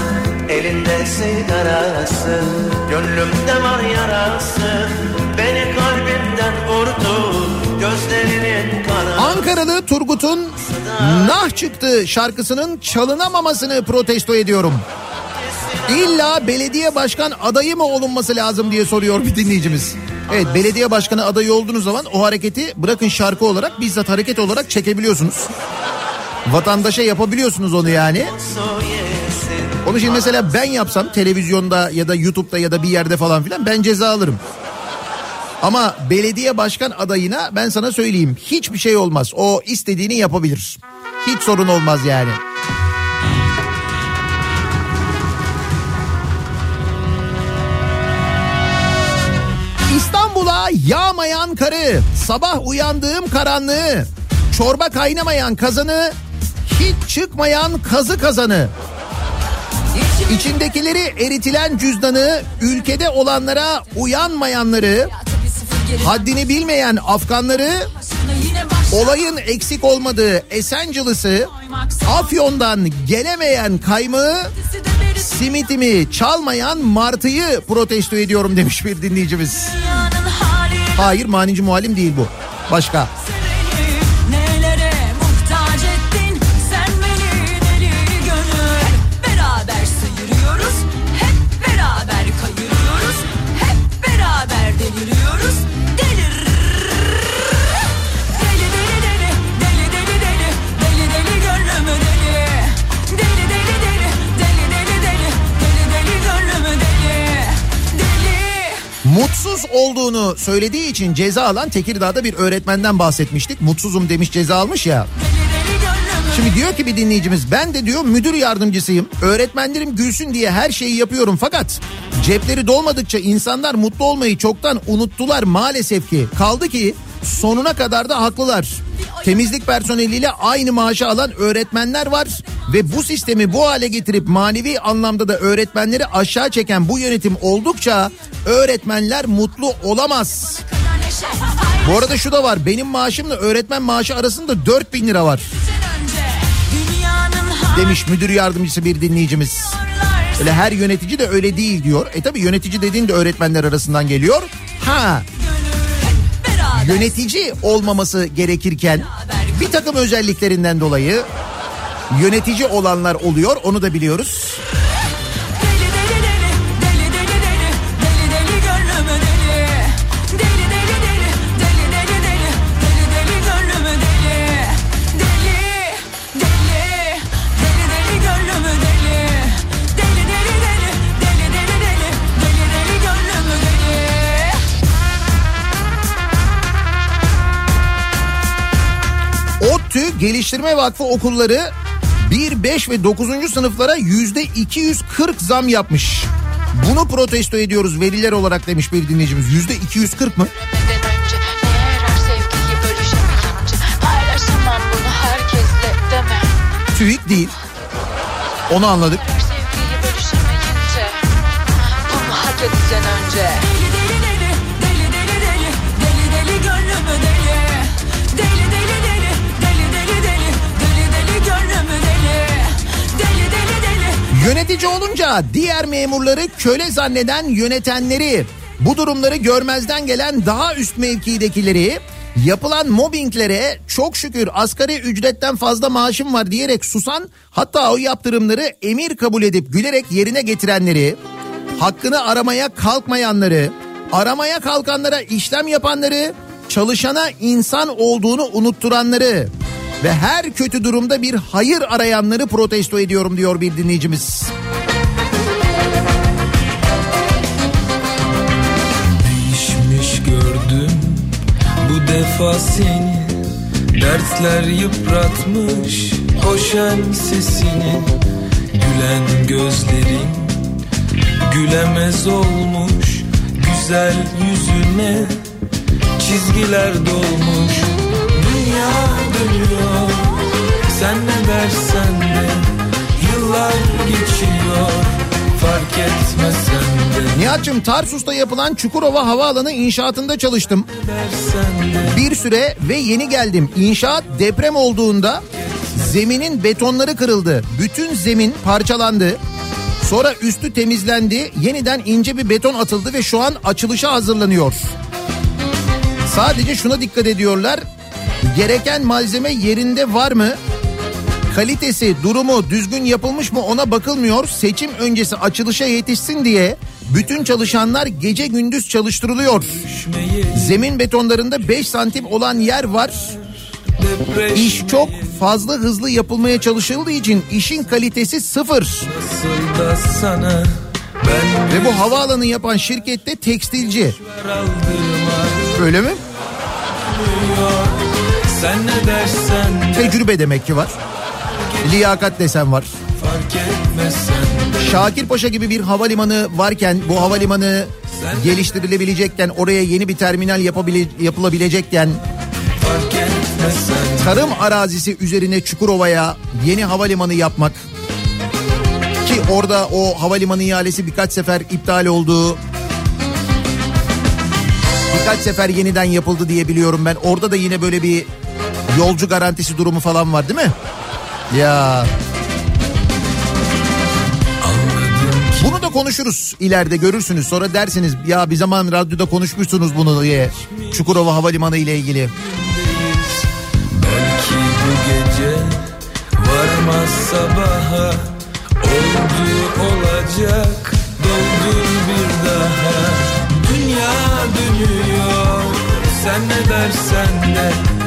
Elinde sigarası, gönlümde var yarası. Beni kalbimden vurdu, gözlerinin karası. Ankaralı Turgut'un Nah çıktı şarkısının çalınamamasını protesto ediyorum. İlla belediye başkan adayı mı olunması lazım diye soruyor bir dinleyicimiz. Evet belediye başkanı adayı olduğunuz zaman o hareketi bırakın şarkı olarak bizzat hareket olarak çekebiliyorsunuz. Vatandaşa yapabiliyorsunuz onu yani. Onu şimdi mesela ben yapsam televizyonda ya da YouTube'da ya da bir yerde falan filan ben ceza alırım. Ama belediye başkan adayına ben sana söyleyeyim hiçbir şey olmaz. O istediğini yapabilir. Hiç sorun olmaz yani. Yağmayan karı, sabah uyandığım karanlığı, çorba kaynamayan kazanı, hiç çıkmayan kazı kazanı. İçindekileri eritilen cüzdanı, ülkede olanlara uyanmayanları, haddini bilmeyen Afganları, olayın eksik olmadığı Esencilis'i, Afyon'dan gelemeyen kaymağı, simitimi çalmayan martıyı protesto ediyorum demiş bir dinleyicimiz. Hayır manici muhalim değil bu. Başka. Mutsuz olduğunu söylediği için ceza alan Tekirdağ'da bir öğretmenden bahsetmiştik. Mutsuzum demiş ceza almış ya. Şimdi diyor ki bir dinleyicimiz ben de diyor müdür yardımcısıyım. Öğretmenlerim gülsün diye her şeyi yapıyorum fakat cepleri dolmadıkça insanlar mutlu olmayı çoktan unuttular maalesef ki. Kaldı ki sonuna kadar da haklılar. Temizlik personeliyle aynı maaşı alan öğretmenler var ve bu sistemi bu hale getirip manevi anlamda da öğretmenleri aşağı çeken bu yönetim oldukça öğretmenler mutlu olamaz. Bu arada şu da var benim maaşımla öğretmen maaşı arasında 4000 lira var demiş müdür yardımcısı bir dinleyicimiz. Öyle her yönetici de öyle değil diyor. E tabi yönetici dediğin de öğretmenler arasından geliyor. Ha yönetici olmaması gerekirken bir takım özelliklerinden dolayı yönetici olanlar oluyor onu da biliyoruz. Geliştirme Vakfı okulları 1, 5 ve 9. sınıflara yüzde 240 zam yapmış. Bunu protesto ediyoruz veliler olarak demiş bir dinleyicimiz. Yüzde 240 mı? TÜİK değil. Onu anladık. Yönetici olunca diğer memurları köle zanneden yönetenleri, bu durumları görmezden gelen daha üst mevkidekileri, yapılan mobbinglere çok şükür asgari ücretten fazla maaşım var diyerek susan, hatta o yaptırımları emir kabul edip gülerek yerine getirenleri, hakkını aramaya kalkmayanları, aramaya kalkanlara işlem yapanları, çalışana insan olduğunu unutturanları ve her kötü durumda bir hayır arayanları protesto ediyorum diyor bir dinleyicimiz. Değişmiş gördüm. Bu defa seni Dertler yıpratmış. O şen sesini Gülen gözlerin gülemez olmuş. Güzel yüzüne çizgiler dolmuş Dünya dönüyor sen ne dersen de Yıllar geçiyor fark etmesen de Nihat'cığım Tarsus'ta yapılan Çukurova Havaalanı inşaatında çalıştım. Bir süre ve yeni geldim. İnşaat deprem olduğunda zeminin betonları kırıldı. Bütün zemin parçalandı. Sonra üstü temizlendi. Yeniden ince bir beton atıldı ve şu an açılışa hazırlanıyor. Sadece şuna dikkat ediyorlar. Gereken malzeme yerinde var mı? kalitesi, durumu düzgün yapılmış mı ona bakılmıyor. Seçim öncesi açılışa yetişsin diye bütün çalışanlar gece gündüz çalıştırılıyor. Zemin betonlarında 5 santim olan yer var. İş çok fazla hızlı yapılmaya çalışıldığı için işin kalitesi sıfır. Ve bu havaalanı yapan şirkette tekstilci. Öyle mi? Sen ne dersen de Tecrübe demek ki var. Liyakat desen var. fark etmesen Şakir Paşa gibi bir havalimanı varken bu havalimanı geliştirilebilecekken oraya yeni bir terminal yapabile, yapılabilecekken tarım arazisi üzerine Çukurova'ya yeni havalimanı yapmak ki orada o havalimanı ihalesi birkaç sefer iptal oldu. Birkaç sefer yeniden yapıldı diye biliyorum ben. Orada da yine böyle bir yolcu garantisi durumu falan var değil mi? Ya. Bunu da konuşuruz ileride görürsünüz. Sonra dersiniz ya bir zaman radyoda konuşmuşsunuz bunu diye. Çukurova Havalimanı ile ilgili. Belki bu gece varmaz sabaha Oldu olacak doldur bir daha Dünya dönüyor sen ne dersen de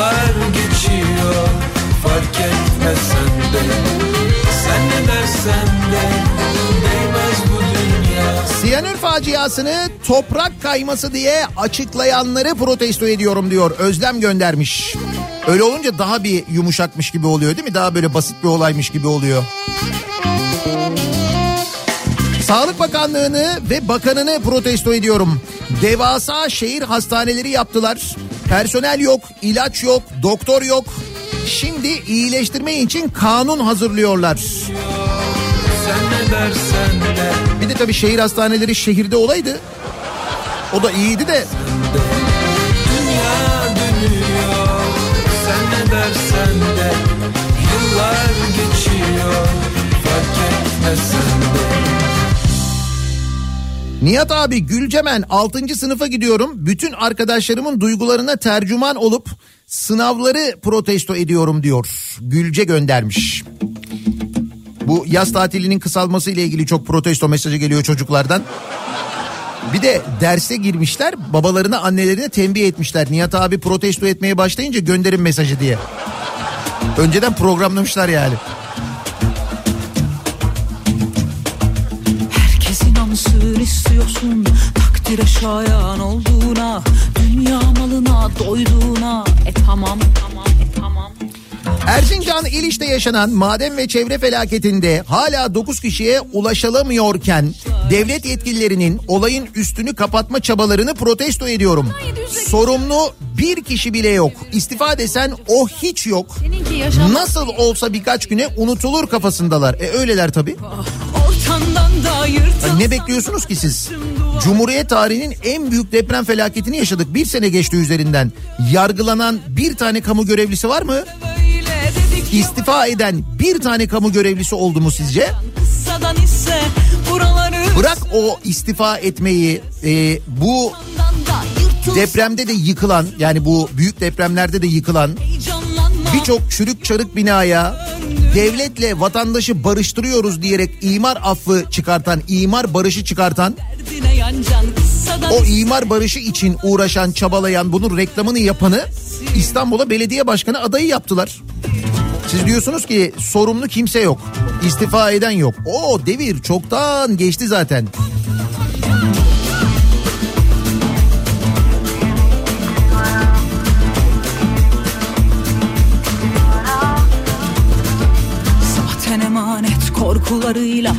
Yıllar geçiyor fark etmesen de Sen ne dersen de değmez bu dünya Siyanür faciasını toprak kayması diye açıklayanları protesto ediyorum diyor. Özlem göndermiş. Öyle olunca daha bir yumuşakmış gibi oluyor değil mi? Daha böyle basit bir olaymış gibi oluyor. Sağlık Bakanlığı'nı ve bakanını protesto ediyorum. Devasa şehir hastaneleri yaptılar. Personel yok, ilaç yok, doktor yok. Şimdi iyileştirme için kanun hazırlıyorlar. Bir de tabii şehir hastaneleri şehirde olaydı. O da iyiydi de Dünya dönüyor sen ne dersen de Yıllar geçiyor fark de Nihat abi Gülcemen 6. sınıfa gidiyorum. Bütün arkadaşlarımın duygularına tercüman olup sınavları protesto ediyorum diyor. Gülce göndermiş. Bu yaz tatilinin kısalması ile ilgili çok protesto mesajı geliyor çocuklardan. Bir de derse girmişler babalarına annelerine tembih etmişler. Nihat abi protesto etmeye başlayınca gönderin mesajı diye. Önceden programlamışlar yani. İnansın istiyorsun Takdire şayan olduğuna Dünya malına doyduğuna. E tamam tamam e tamam Erzincan İliş'te yaşanan maden ve çevre felaketinde hala 9 kişiye ulaşılamıyorken devlet yetkililerinin olayın üstünü kapatma çabalarını protesto ediyorum. Sorumlu bir kişi bile yok. İstifa desen o hiç yok. Nasıl olsa birkaç güne unutulur kafasındalar. E öyleler tabii. Ya Ne bekliyorsunuz ki siz? Cumhuriyet tarihinin en büyük deprem felaketini yaşadık. Bir sene geçti üzerinden. Yargılanan bir tane kamu görevlisi var mı? İstifa eden bir tane kamu görevlisi oldu mu sizce? Bırak o istifa etmeyi e, bu depremde de yıkılan yani bu büyük depremlerde de yıkılan birçok çürük çarık binaya devletle vatandaşı barıştırıyoruz diyerek imar affı çıkartan, imar barışı çıkartan, o imar barışı için uğraşan, çabalayan, bunun reklamını yapanı İstanbul'a belediye başkanı adayı yaptılar. Siz diyorsunuz ki sorumlu kimse yok. istifa eden yok. O devir çoktan geçti zaten. Zaten emanet korkularıyla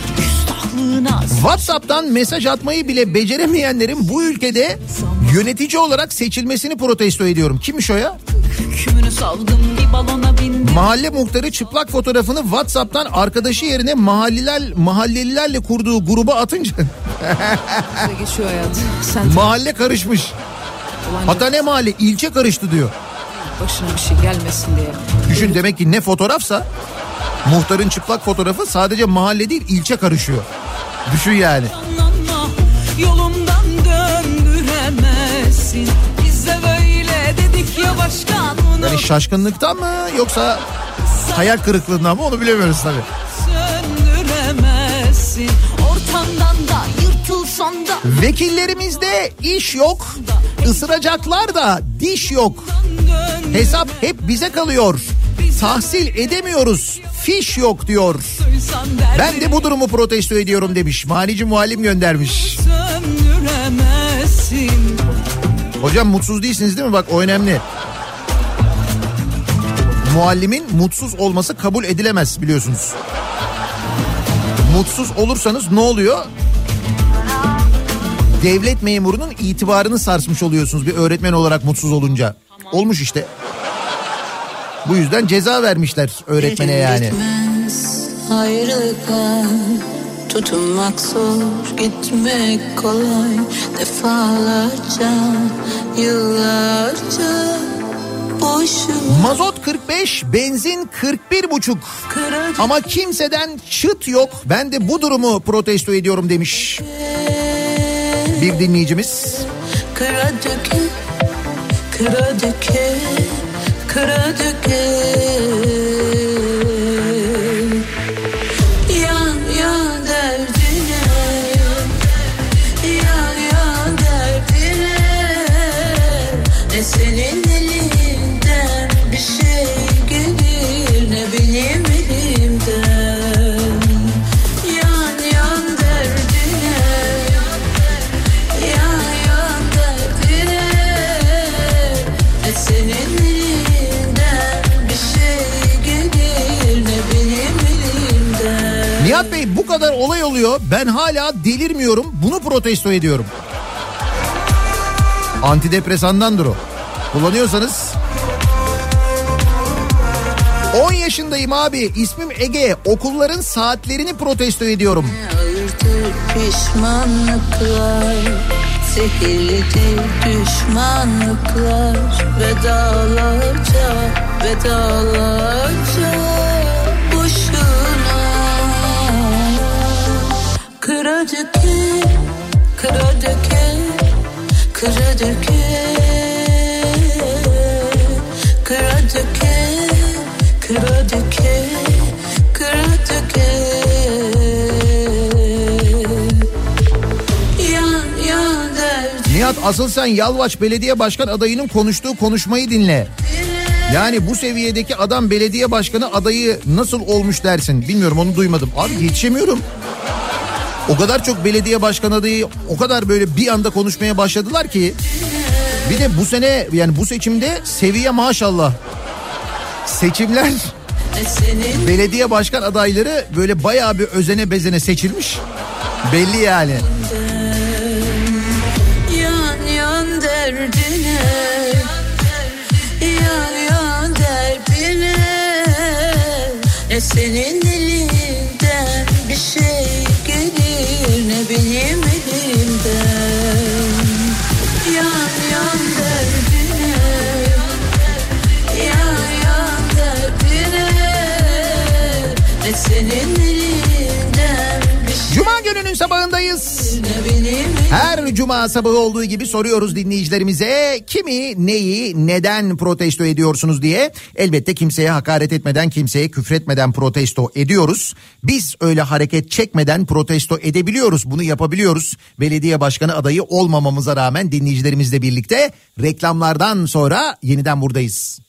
WhatsApp'tan mesaj atmayı bile beceremeyenlerin bu ülkede yönetici olarak seçilmesini protesto ediyorum. Kimmiş o ya? Hükmünü savdım bir balona bindim Mahalle muhtarı çıplak fotoğrafını WhatsApp'tan arkadaşı yerine mahalliler mahallelilerle kurduğu gruba atınca Bize geçiyor hayat Sen mahalle karışmış. Hatta ne mahalle ilçe karıştı diyor. başına bir şey gelmesin diye Düşün demek ki ne fotoğrafsa muhtarın çıplak fotoğrafı sadece mahalle değil ilçe karışıyor. Düşün yani. Anlanma yolumdan döndüremezsin Biz de böyle dedik ya başkanına Yani şaşkınlıktan mı yoksa Hayal kırıklığından mı onu bilemiyoruz tabii. söndüremezsin Ortamdan da yırtılsan da Vekillerimizde iş yok, ısıracaklar da diş yok. Hesap hep bize kalıyor. Tahsil edemiyoruz, fiş yok diyor. Ben de bu durumu protesto ediyorum demiş. Manici muallim göndermiş. Hocam mutsuz değilsiniz değil mi? Bak o önemli. Muallimin mutsuz olması kabul edilemez biliyorsunuz. Mutsuz olursanız ne oluyor? Devlet memurunun itibarını sarsmış oluyorsunuz bir öğretmen olarak mutsuz olunca. Olmuş işte. Bu yüzden ceza vermişler öğretmene yani. Gitmez Tutunmak zor gitmek kolay Defalarca yıllarca boşuna Mazot 45, benzin 41 buçuk. Ama kimseden çıt yok. Ben de bu durumu protesto ediyorum demiş. Bir dinleyicimiz. Kıra döke, kıra döke, kıra döke Yan kadar olay oluyor. Ben hala delirmiyorum. Bunu protesto ediyorum. Antidepresandandır o. Kullanıyorsanız 10 yaşındayım abi. İsmim Ege. Okulların saatlerini protesto ediyorum. Zehirlidir düşmanlıklar Vedalarca, vedalarca döke Kıra döke Yan yan derdine Nihat asıl sen Yalvaç Belediye Başkan adayının konuştuğu konuşmayı dinle. Yani bu seviyedeki adam belediye başkanı adayı nasıl olmuş dersin. Bilmiyorum onu duymadım. Abi yetişemiyorum. O kadar çok belediye başkan adayı o kadar böyle bir anda konuşmaya başladılar ki. Bir de bu sene yani bu seçimde seviye maşallah. Seçimler belediye başkan adayları böyle bayağı bir özene bezene seçilmiş. Belli yani. Yan yan derdine Yan yan derdine Ne senin gününün sabahındayız. Her cuma sabahı olduğu gibi soruyoruz dinleyicilerimize kimi, neyi, neden protesto ediyorsunuz diye. Elbette kimseye hakaret etmeden, kimseye küfretmeden protesto ediyoruz. Biz öyle hareket çekmeden protesto edebiliyoruz. Bunu yapabiliyoruz. Belediye başkanı adayı olmamamıza rağmen dinleyicilerimizle birlikte reklamlardan sonra yeniden buradayız.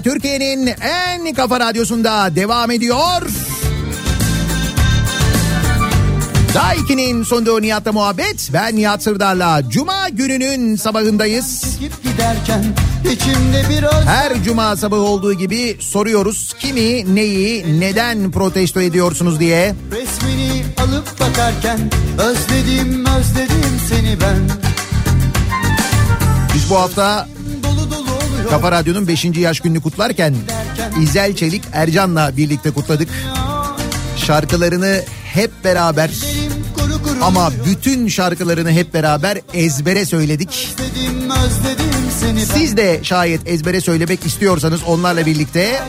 Radyo'da Türkiye'nin en kafa radyosunda devam ediyor. Daha 2'nin sonunda Nihat'la muhabbet. Ben Nihat Sırdar'la Cuma gününün sabahındayız. giderken Her cuma sabahı olduğu gibi soruyoruz kimi, neyi, neden protesto ediyorsunuz diye. resmini alıp bakarken özledim özledim seni ben Biz bu hafta Kafa Radyo'nun 5. yaş gününü kutlarken İzel Çelik Ercan'la birlikte kutladık. Şarkılarını hep beraber ama bütün şarkılarını hep beraber ezbere söyledik. Siz de şayet ezbere söylemek istiyorsanız onlarla birlikte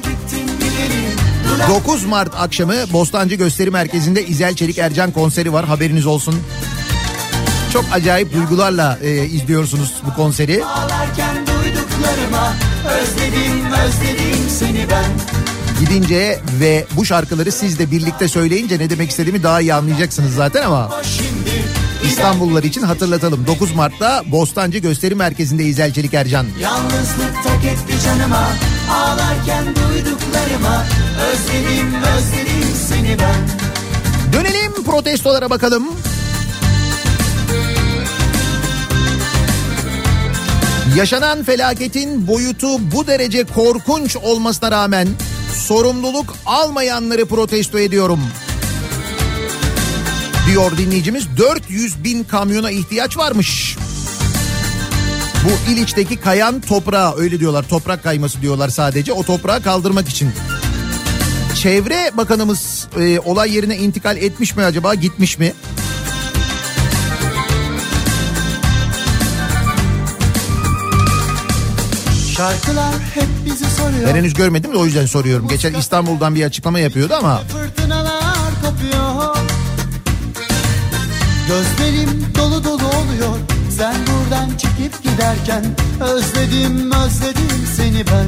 9 Mart akşamı Bostancı Gösteri Merkezi'nde İzel Çelik Ercan konseri var haberiniz olsun. Çok acayip duygularla e, izliyorsunuz bu konseri. Ağlarken duyduklarıma özledim özledim seni ben. Gidince ve bu şarkıları siz de birlikte söyleyince ne demek istediğimi daha iyi anlayacaksınız zaten ama İstanbullular için hatırlatalım. 9 Mart'ta Bostancı Gösteri Merkezi'nde İzel Çelik Ercan. Yalnızlık tak etti canıma ağlarken duyduklarıma özledim özledim seni ben. Dönelim protestolara bakalım. Yaşanan felaketin boyutu bu derece korkunç olmasına rağmen sorumluluk almayanları protesto ediyorum. Diyor dinleyicimiz 400 bin kamyona ihtiyaç varmış. Bu İliç'teki kayan toprağı öyle diyorlar toprak kayması diyorlar sadece o toprağı kaldırmak için. Çevre Bakanımız e, olay yerine intikal etmiş mi acaba gitmiş mi? Şarkılar hep bizi soruyor. Ben henüz görmedim de o yüzden soruyorum. Geçen İstanbul'dan bir açıklama yapıyordu ama Fırtınalar kopuyor. Gözlerim dolu dolu oluyor. Sen buradan çekip giderken özledim özledim seni ben.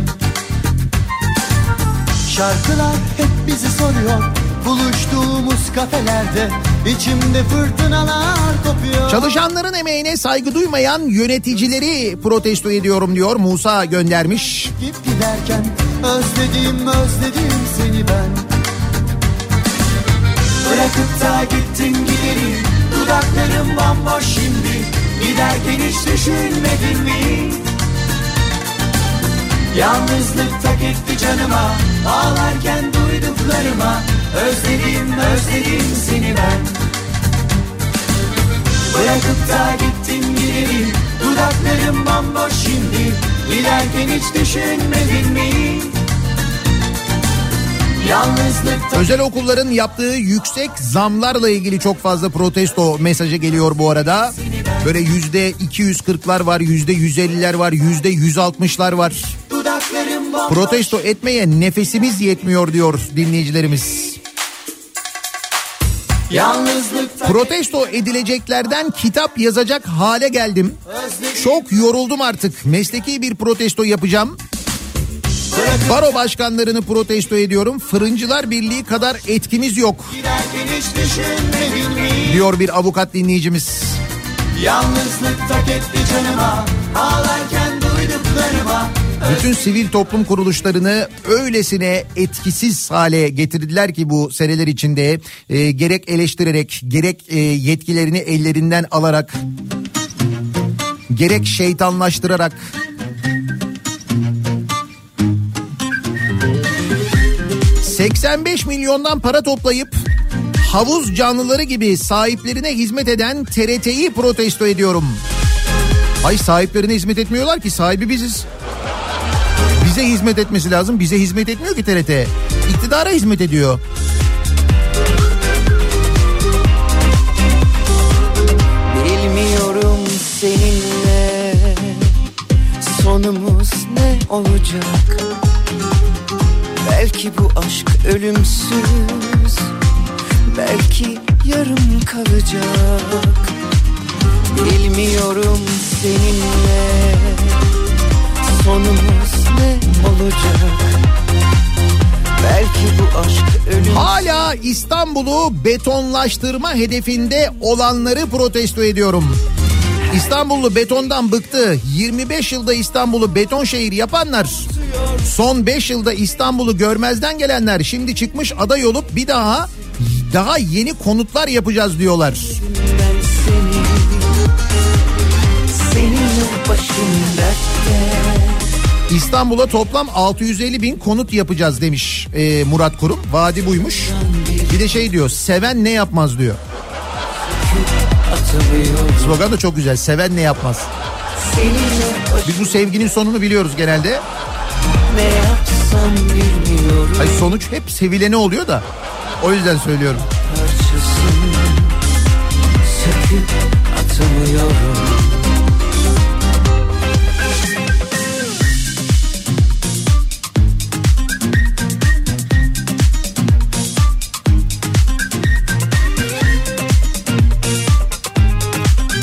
Şarkılar hep bizi soruyor. Buluştuğumuz kafelerde içimde fırtınalar kopuyor. çalışanların emeğine saygı duymayan yöneticileri protesto ediyorum diyor Musa göndermiş. Çekip giderken özledim özledim seni ben. Bırakıp da gittin gideri Dudaklarım bomboş şimdi Giderken hiç düşünmedin mi? Yalnızlık tak etti canıma Ağlarken duyduklarıma Özledim özledim seni ben Bırakıp da gittin gideri Dudaklarım bomboş şimdi Giderken hiç düşünmedin mi? Yalnızlık Özel okulların yaptığı yüksek zamlarla ilgili çok fazla protesto mesajı geliyor bu arada. Böyle yüzde 240'lar var, yüzde 150'ler var, yüzde 160'lar var. Protesto etmeye nefesimiz yetmiyor diyor dinleyicilerimiz. Protesto edileceklerden kitap yazacak hale geldim. Çok yoruldum artık. Mesleki bir protesto yapacağım. Baro başkanlarını protesto ediyorum. Fırıncılar Birliği kadar etkimiz yok diyor bir avukat dinleyicimiz. Yalnızlık tak etti canıma Ağlarken duyduklarıma Bütün sivil toplum kuruluşlarını öylesine etkisiz hale getirdiler ki bu seneler içinde e, gerek eleştirerek gerek e, yetkilerini ellerinden alarak gerek şeytanlaştırarak 85 milyondan para toplayıp havuz canlıları gibi sahiplerine hizmet eden TRT'yi protesto ediyorum. Ay sahiplerine hizmet etmiyorlar ki sahibi biziz. Bize hizmet etmesi lazım. Bize hizmet etmiyor ki TRT. İktidara hizmet ediyor. Bilmiyorum seninle sonumuz ne olacak Belki bu aşk ölümsüz Belki yarım kalacak Bilmiyorum seninle sonumuz ne olacak Belki bu aşk ölüm Hala İstanbul'u betonlaştırma hedefinde olanları protesto ediyorum. İstanbullu betondan bıktı. 25 yılda İstanbul'u beton şehir yapanlar, son 5 yılda İstanbul'u görmezden gelenler şimdi çıkmış aday olup bir daha daha yeni konutlar yapacağız diyorlar. Senin başın dertte İstanbul'a toplam 650 bin konut yapacağız demiş e, Murat Kurum. Vadi buymuş. Bir de şey diyor seven ne yapmaz diyor. Slogan da çok güzel seven ne yapmaz. Biz bu sevginin sonunu biliyoruz genelde. Hayır sonuç hep sevilene oluyor da. O yüzden söylüyorum. Parçasın Söküp atamıyorum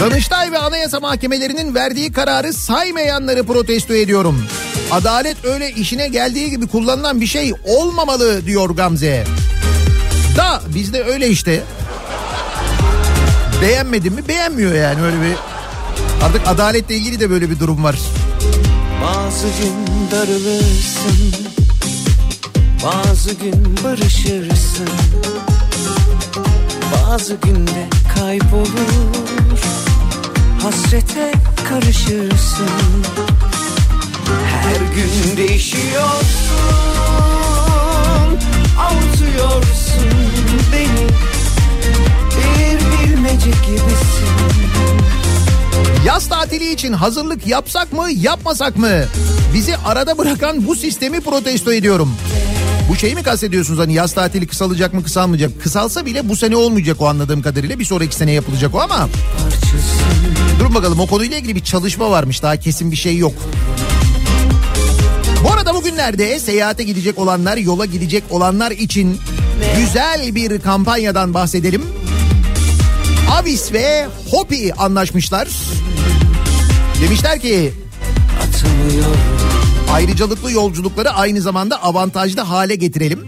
Danıştay ve Anayasa Mahkemelerinin verdiği kararı saymayanları protesto ediyorum. Adalet öyle işine geldiği gibi kullanılan bir şey olmamalı diyor Gamze. Da bizde öyle işte. Beğenmedin mi beğenmiyor yani öyle bir. Artık adaletle ilgili de böyle bir durum var. Bazı gün darılırsın Bazı gün barışırsın Bazı günde kaybolur Hasrete karışırsın Her gün değişiyorsun Avutuyorsun beni Bir bilmece gibisin Yaz tatili için hazırlık yapsak mı yapmasak mı? Bizi arada bırakan bu sistemi protesto ediyorum. Bu şeyi mi kastediyorsunuz hani yaz tatili kısalacak mı kısalmayacak? Kısalsa bile bu sene olmayacak o anladığım kadarıyla bir sonraki sene yapılacak o ama. Durun bakalım o konuyla ilgili bir çalışma varmış daha kesin bir şey yok. Bu arada bugünlerde seyahate gidecek olanlar, yola gidecek olanlar için güzel bir kampanyadan bahsedelim. Avis ve Hopi anlaşmışlar. Demişler ki ayrıcalıklı yolculukları aynı zamanda avantajlı hale getirelim.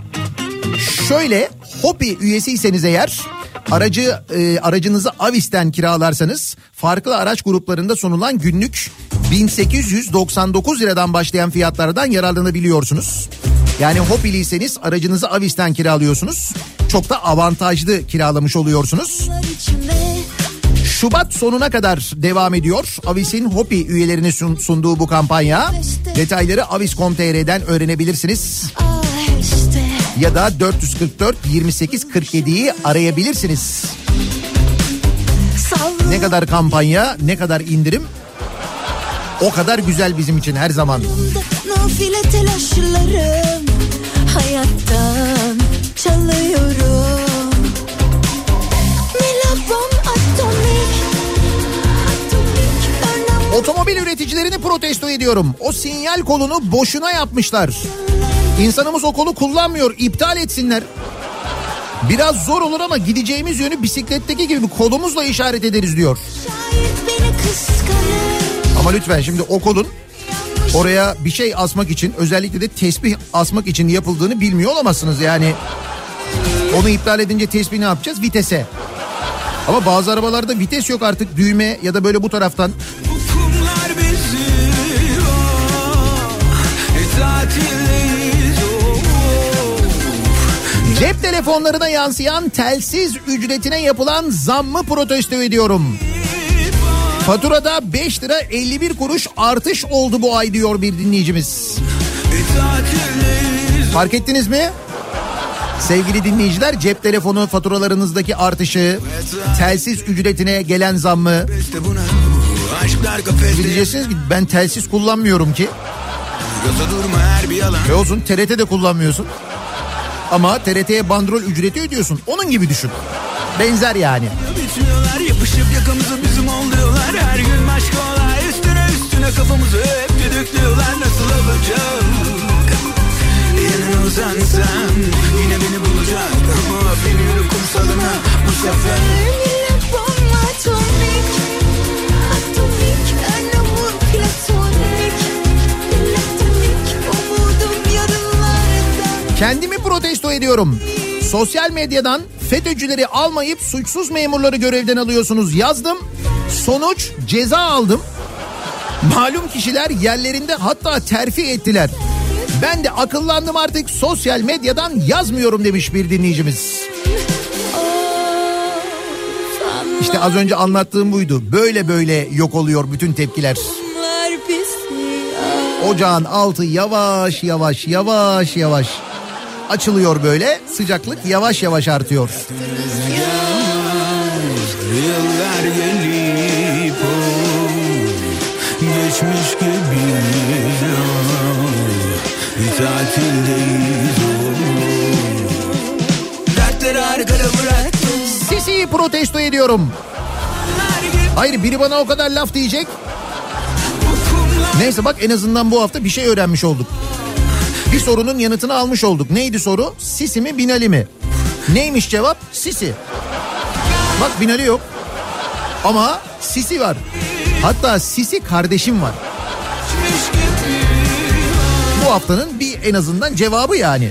Şöyle Hopi üyesiyseniz eğer aracı e, aracınızı Avis'ten kiralarsanız farklı araç gruplarında sunulan günlük 1899 liradan başlayan fiyatlardan yararlanabiliyorsunuz. Yani Hopi'liyseniz aracınızı Avis'ten kiralıyorsunuz. Çok da avantajlı kiralamış oluyorsunuz. Şubat sonuna kadar devam ediyor. Avis'in Hopi üyelerine sun- sunduğu bu kampanya. Detayları avis.com.tr'den öğrenebilirsiniz. Ya da 444 28 47'yi arayabilirsiniz. Ne kadar kampanya, ne kadar indirim o kadar güzel bizim için her zaman. Nafile telaşlarım Hayattan çalıyorum Milabom atomik Otomobil üreticilerini protesto ediyorum. O sinyal kolunu boşuna yapmışlar. İnsanımız o kolu kullanmıyor. iptal etsinler. Biraz zor olur ama gideceğimiz yönü bisikletteki gibi kolumuzla işaret ederiz diyor. Ama lütfen şimdi o kolun oraya bir şey asmak için özellikle de tesbih asmak için yapıldığını bilmiyor olamazsınız yani. Onu iptal edince tesbih ne yapacağız? Vitese. Ama bazı arabalarda vites yok artık düğme ya da böyle bu taraftan. Cep telefonlarına yansıyan telsiz ücretine yapılan zammı protesto ediyorum. Faturada 5 lira 51 kuruş artış oldu bu ay diyor bir dinleyicimiz. Fark ettiniz mi? Sevgili dinleyiciler cep telefonu faturalarınızdaki artışı, telsiz ücretine gelen zammı. Diyeceksiniz ki ben telsiz kullanmıyorum ki. Ve olsun TRT de kullanmıyorsun. Ama TRT'ye bandrol ücreti ödüyorsun. Onun gibi düşün. Benzer yani. Yapışıp yakamızı bizim oluyorlar Her gün başka olay üstüne üstüne kafamızı hep düdüklüyorlar Nasıl olacak Yanına uzansam yine beni bulacak Ama beni kumsalına bu sefer Kendimi protesto ediyorum. Sosyal medyadan FETÖ'cüleri almayıp suçsuz memurları görevden alıyorsunuz yazdım. Sonuç ceza aldım. Malum kişiler yerlerinde hatta terfi ettiler. Ben de akıllandım artık sosyal medyadan yazmıyorum demiş bir dinleyicimiz. İşte az önce anlattığım buydu. Böyle böyle yok oluyor bütün tepkiler. Ocağın altı yavaş yavaş yavaş yavaş açılıyor böyle. Sıcaklık yavaş yavaş artıyor. Yıllar gelip Geçmiş gibiyiz Bir tatildeyiz Dertleri arkada bıraktım Sisi'yi protesto ediyorum. Hayır biri bana o kadar laf diyecek. Neyse bak en azından bu hafta bir şey öğrenmiş olduk. Bir sorunun yanıtını almış olduk. Neydi soru? Sisi mi Binali mi? Neymiş cevap? Sisi. Bak Binali yok. Ama Sisi var. Hatta Sisi kardeşim var. Bu haftanın bir en azından cevabı yani.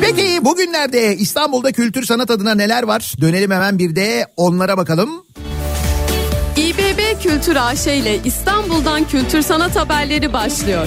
Peki bugünlerde İstanbul'da kültür sanat adına neler var? Dönelim hemen bir de onlara bakalım. İBB Kültür AŞ ile İstanbul'dan kültür sanat haberleri başlıyor.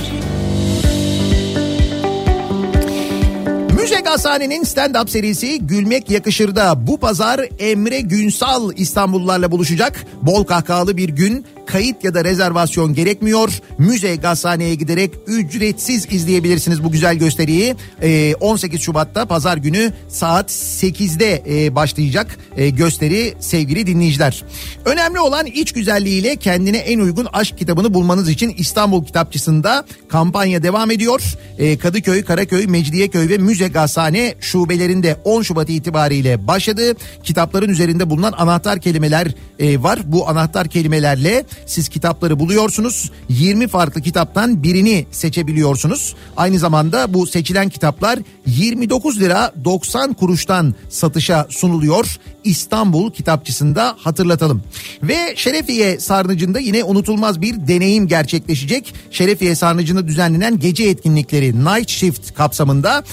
Müze Gazhane'nin stand-up serisi Gülmek Yakışır'da bu pazar Emre Günsal İstanbullularla buluşacak. Bol kahkahalı bir gün kayıt ya da rezervasyon gerekmiyor. Müze Gazhane'ye giderek ücretsiz izleyebilirsiniz bu güzel gösteriyi. Ee, 18 Şubat'ta pazar günü saat 8'de e, başlayacak e, gösteri sevgili dinleyiciler. Önemli olan iç güzelliğiyle kendine en uygun aşk kitabını bulmanız için İstanbul Kitapçısı'nda kampanya devam ediyor. Ee, Kadıköy, Karaköy, Mecidiyeköy ve Müze Gazhane şubelerinde 10 Şubat itibariyle başladı. Kitapların üzerinde bulunan anahtar kelimeler e, var. Bu anahtar kelimelerle siz kitapları buluyorsunuz. 20 farklı kitaptan birini seçebiliyorsunuz. Aynı zamanda bu seçilen kitaplar 29 lira 90 kuruştan satışa sunuluyor. İstanbul Kitapçısı'nda hatırlatalım. Ve Şerefiye Sarnıcı'nda yine unutulmaz bir deneyim gerçekleşecek. Şerefiye Sarnıcı'nda düzenlenen gece etkinlikleri Night Shift kapsamında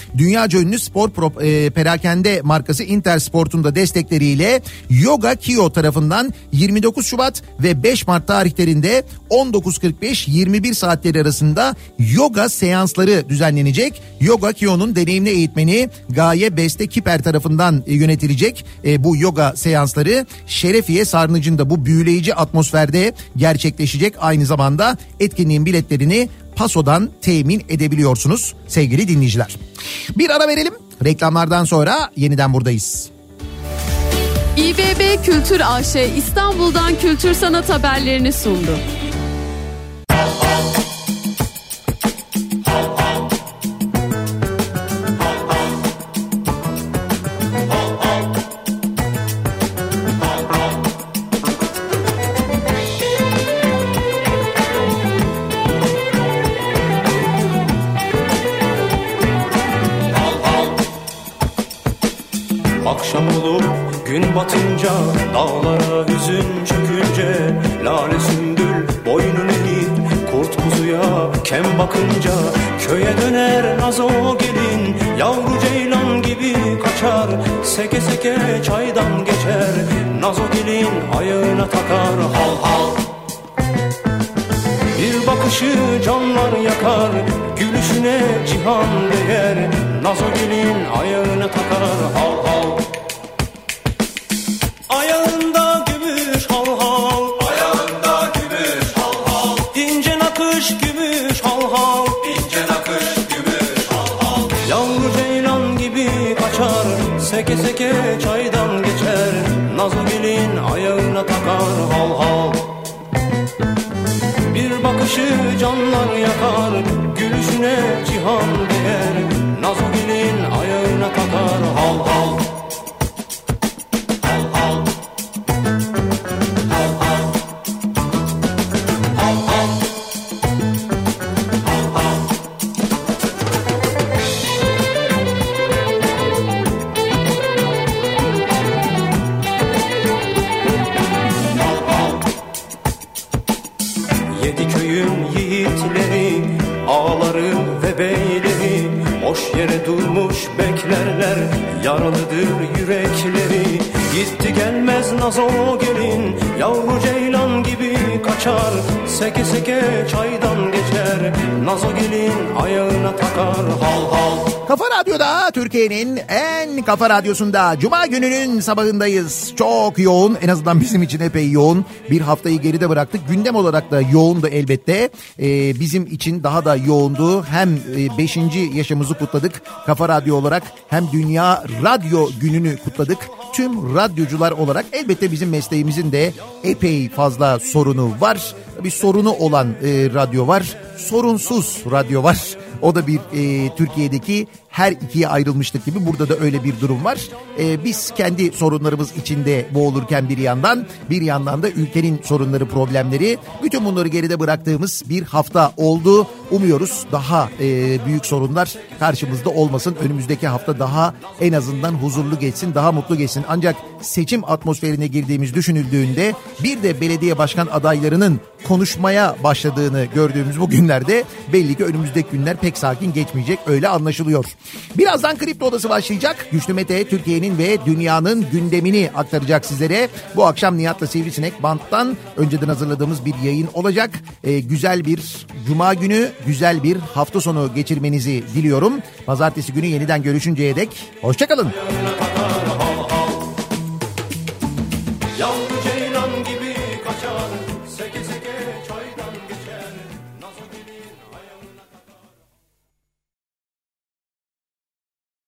dünyaca ünlü spor pro, e, perakende markası Intersport'un da destekleriyle Yoga Kio tarafından 29 Şubat ve 5 Mart tarihlerinde 19.45-21 saatleri arasında yoga seansları düzenlenecek. Yoga Kio'nun deneyimli eğitmeni Gaye Beste Kiper tarafından e, yönetilecek e, bu yoga seansları Şerefiye Sarnıcı'nda bu büyüleyici atmosferde gerçekleşecek. Aynı zamanda etkinliğin biletlerini Paso'dan temin edebiliyorsunuz sevgili dinleyiciler. Bir ara verelim. Reklamlardan sonra yeniden buradayız. İBB Kültür AŞ İstanbul'dan kültür sanat haberlerini sundu. Batınca Dağlara hüzün çökünce Lale sümbül boynun eğip Kurt kuzuya kem bakınca Köye döner nazo gelin Yavru ceylan gibi kaçar Seke seke çaydan geçer Nazo gelin ayağına takar Hal hal. Bir bakışı canlar yakar Gülüşüne cihan değer Nazo gelin ayağına takar Hal hal Nazo gelin ayağına takar hal hal. Bir bakışı canlar yakar Gülüşüne cihan değer. Nazo gelin ayağına takar hal Hal Türkiye'nin en kafa radyosunda Cuma gününün sabahındayız. Çok yoğun en azından bizim için epey yoğun bir haftayı geride bıraktık. Gündem olarak da yoğundu elbette. Ee, bizim için daha da yoğundu. Hem 5. yaşımızı kutladık Kafa Radyo olarak hem Dünya Radyo Günü'nü kutladık. Tüm radyocular olarak elbette bizim mesleğimizin de epey fazla sorunu var. Bir sorunu olan e, radyo var. Sorunsuz radyo var. O da bir e, Türkiye'deki her ikiye ayrılmıştık gibi burada da öyle bir durum var. E, biz kendi sorunlarımız içinde boğulurken bir yandan bir yandan da ülkenin sorunları problemleri bütün bunları geride bıraktığımız bir hafta oldu. Umuyoruz daha e, büyük sorunlar karşımızda olmasın. Önümüzdeki hafta daha en azından huzurlu geçsin daha mutlu geçsin. Ancak seçim atmosferine girdiğimiz düşünüldüğünde bir de belediye başkan adaylarının konuşmaya başladığını gördüğümüz bu günlerde belli ki önümüzdeki günler pek sakin geçmeyecek öyle anlaşılıyor. Birazdan Kripto Odası başlayacak. Güçlü Mete Türkiye'nin ve dünyanın gündemini aktaracak sizlere. Bu akşam Nihat'la Sivrisinek Bant'tan önceden hazırladığımız bir yayın olacak. Ee, güzel bir cuma günü, güzel bir hafta sonu geçirmenizi diliyorum. Pazartesi günü yeniden görüşünceye dek hoşçakalın. Yavru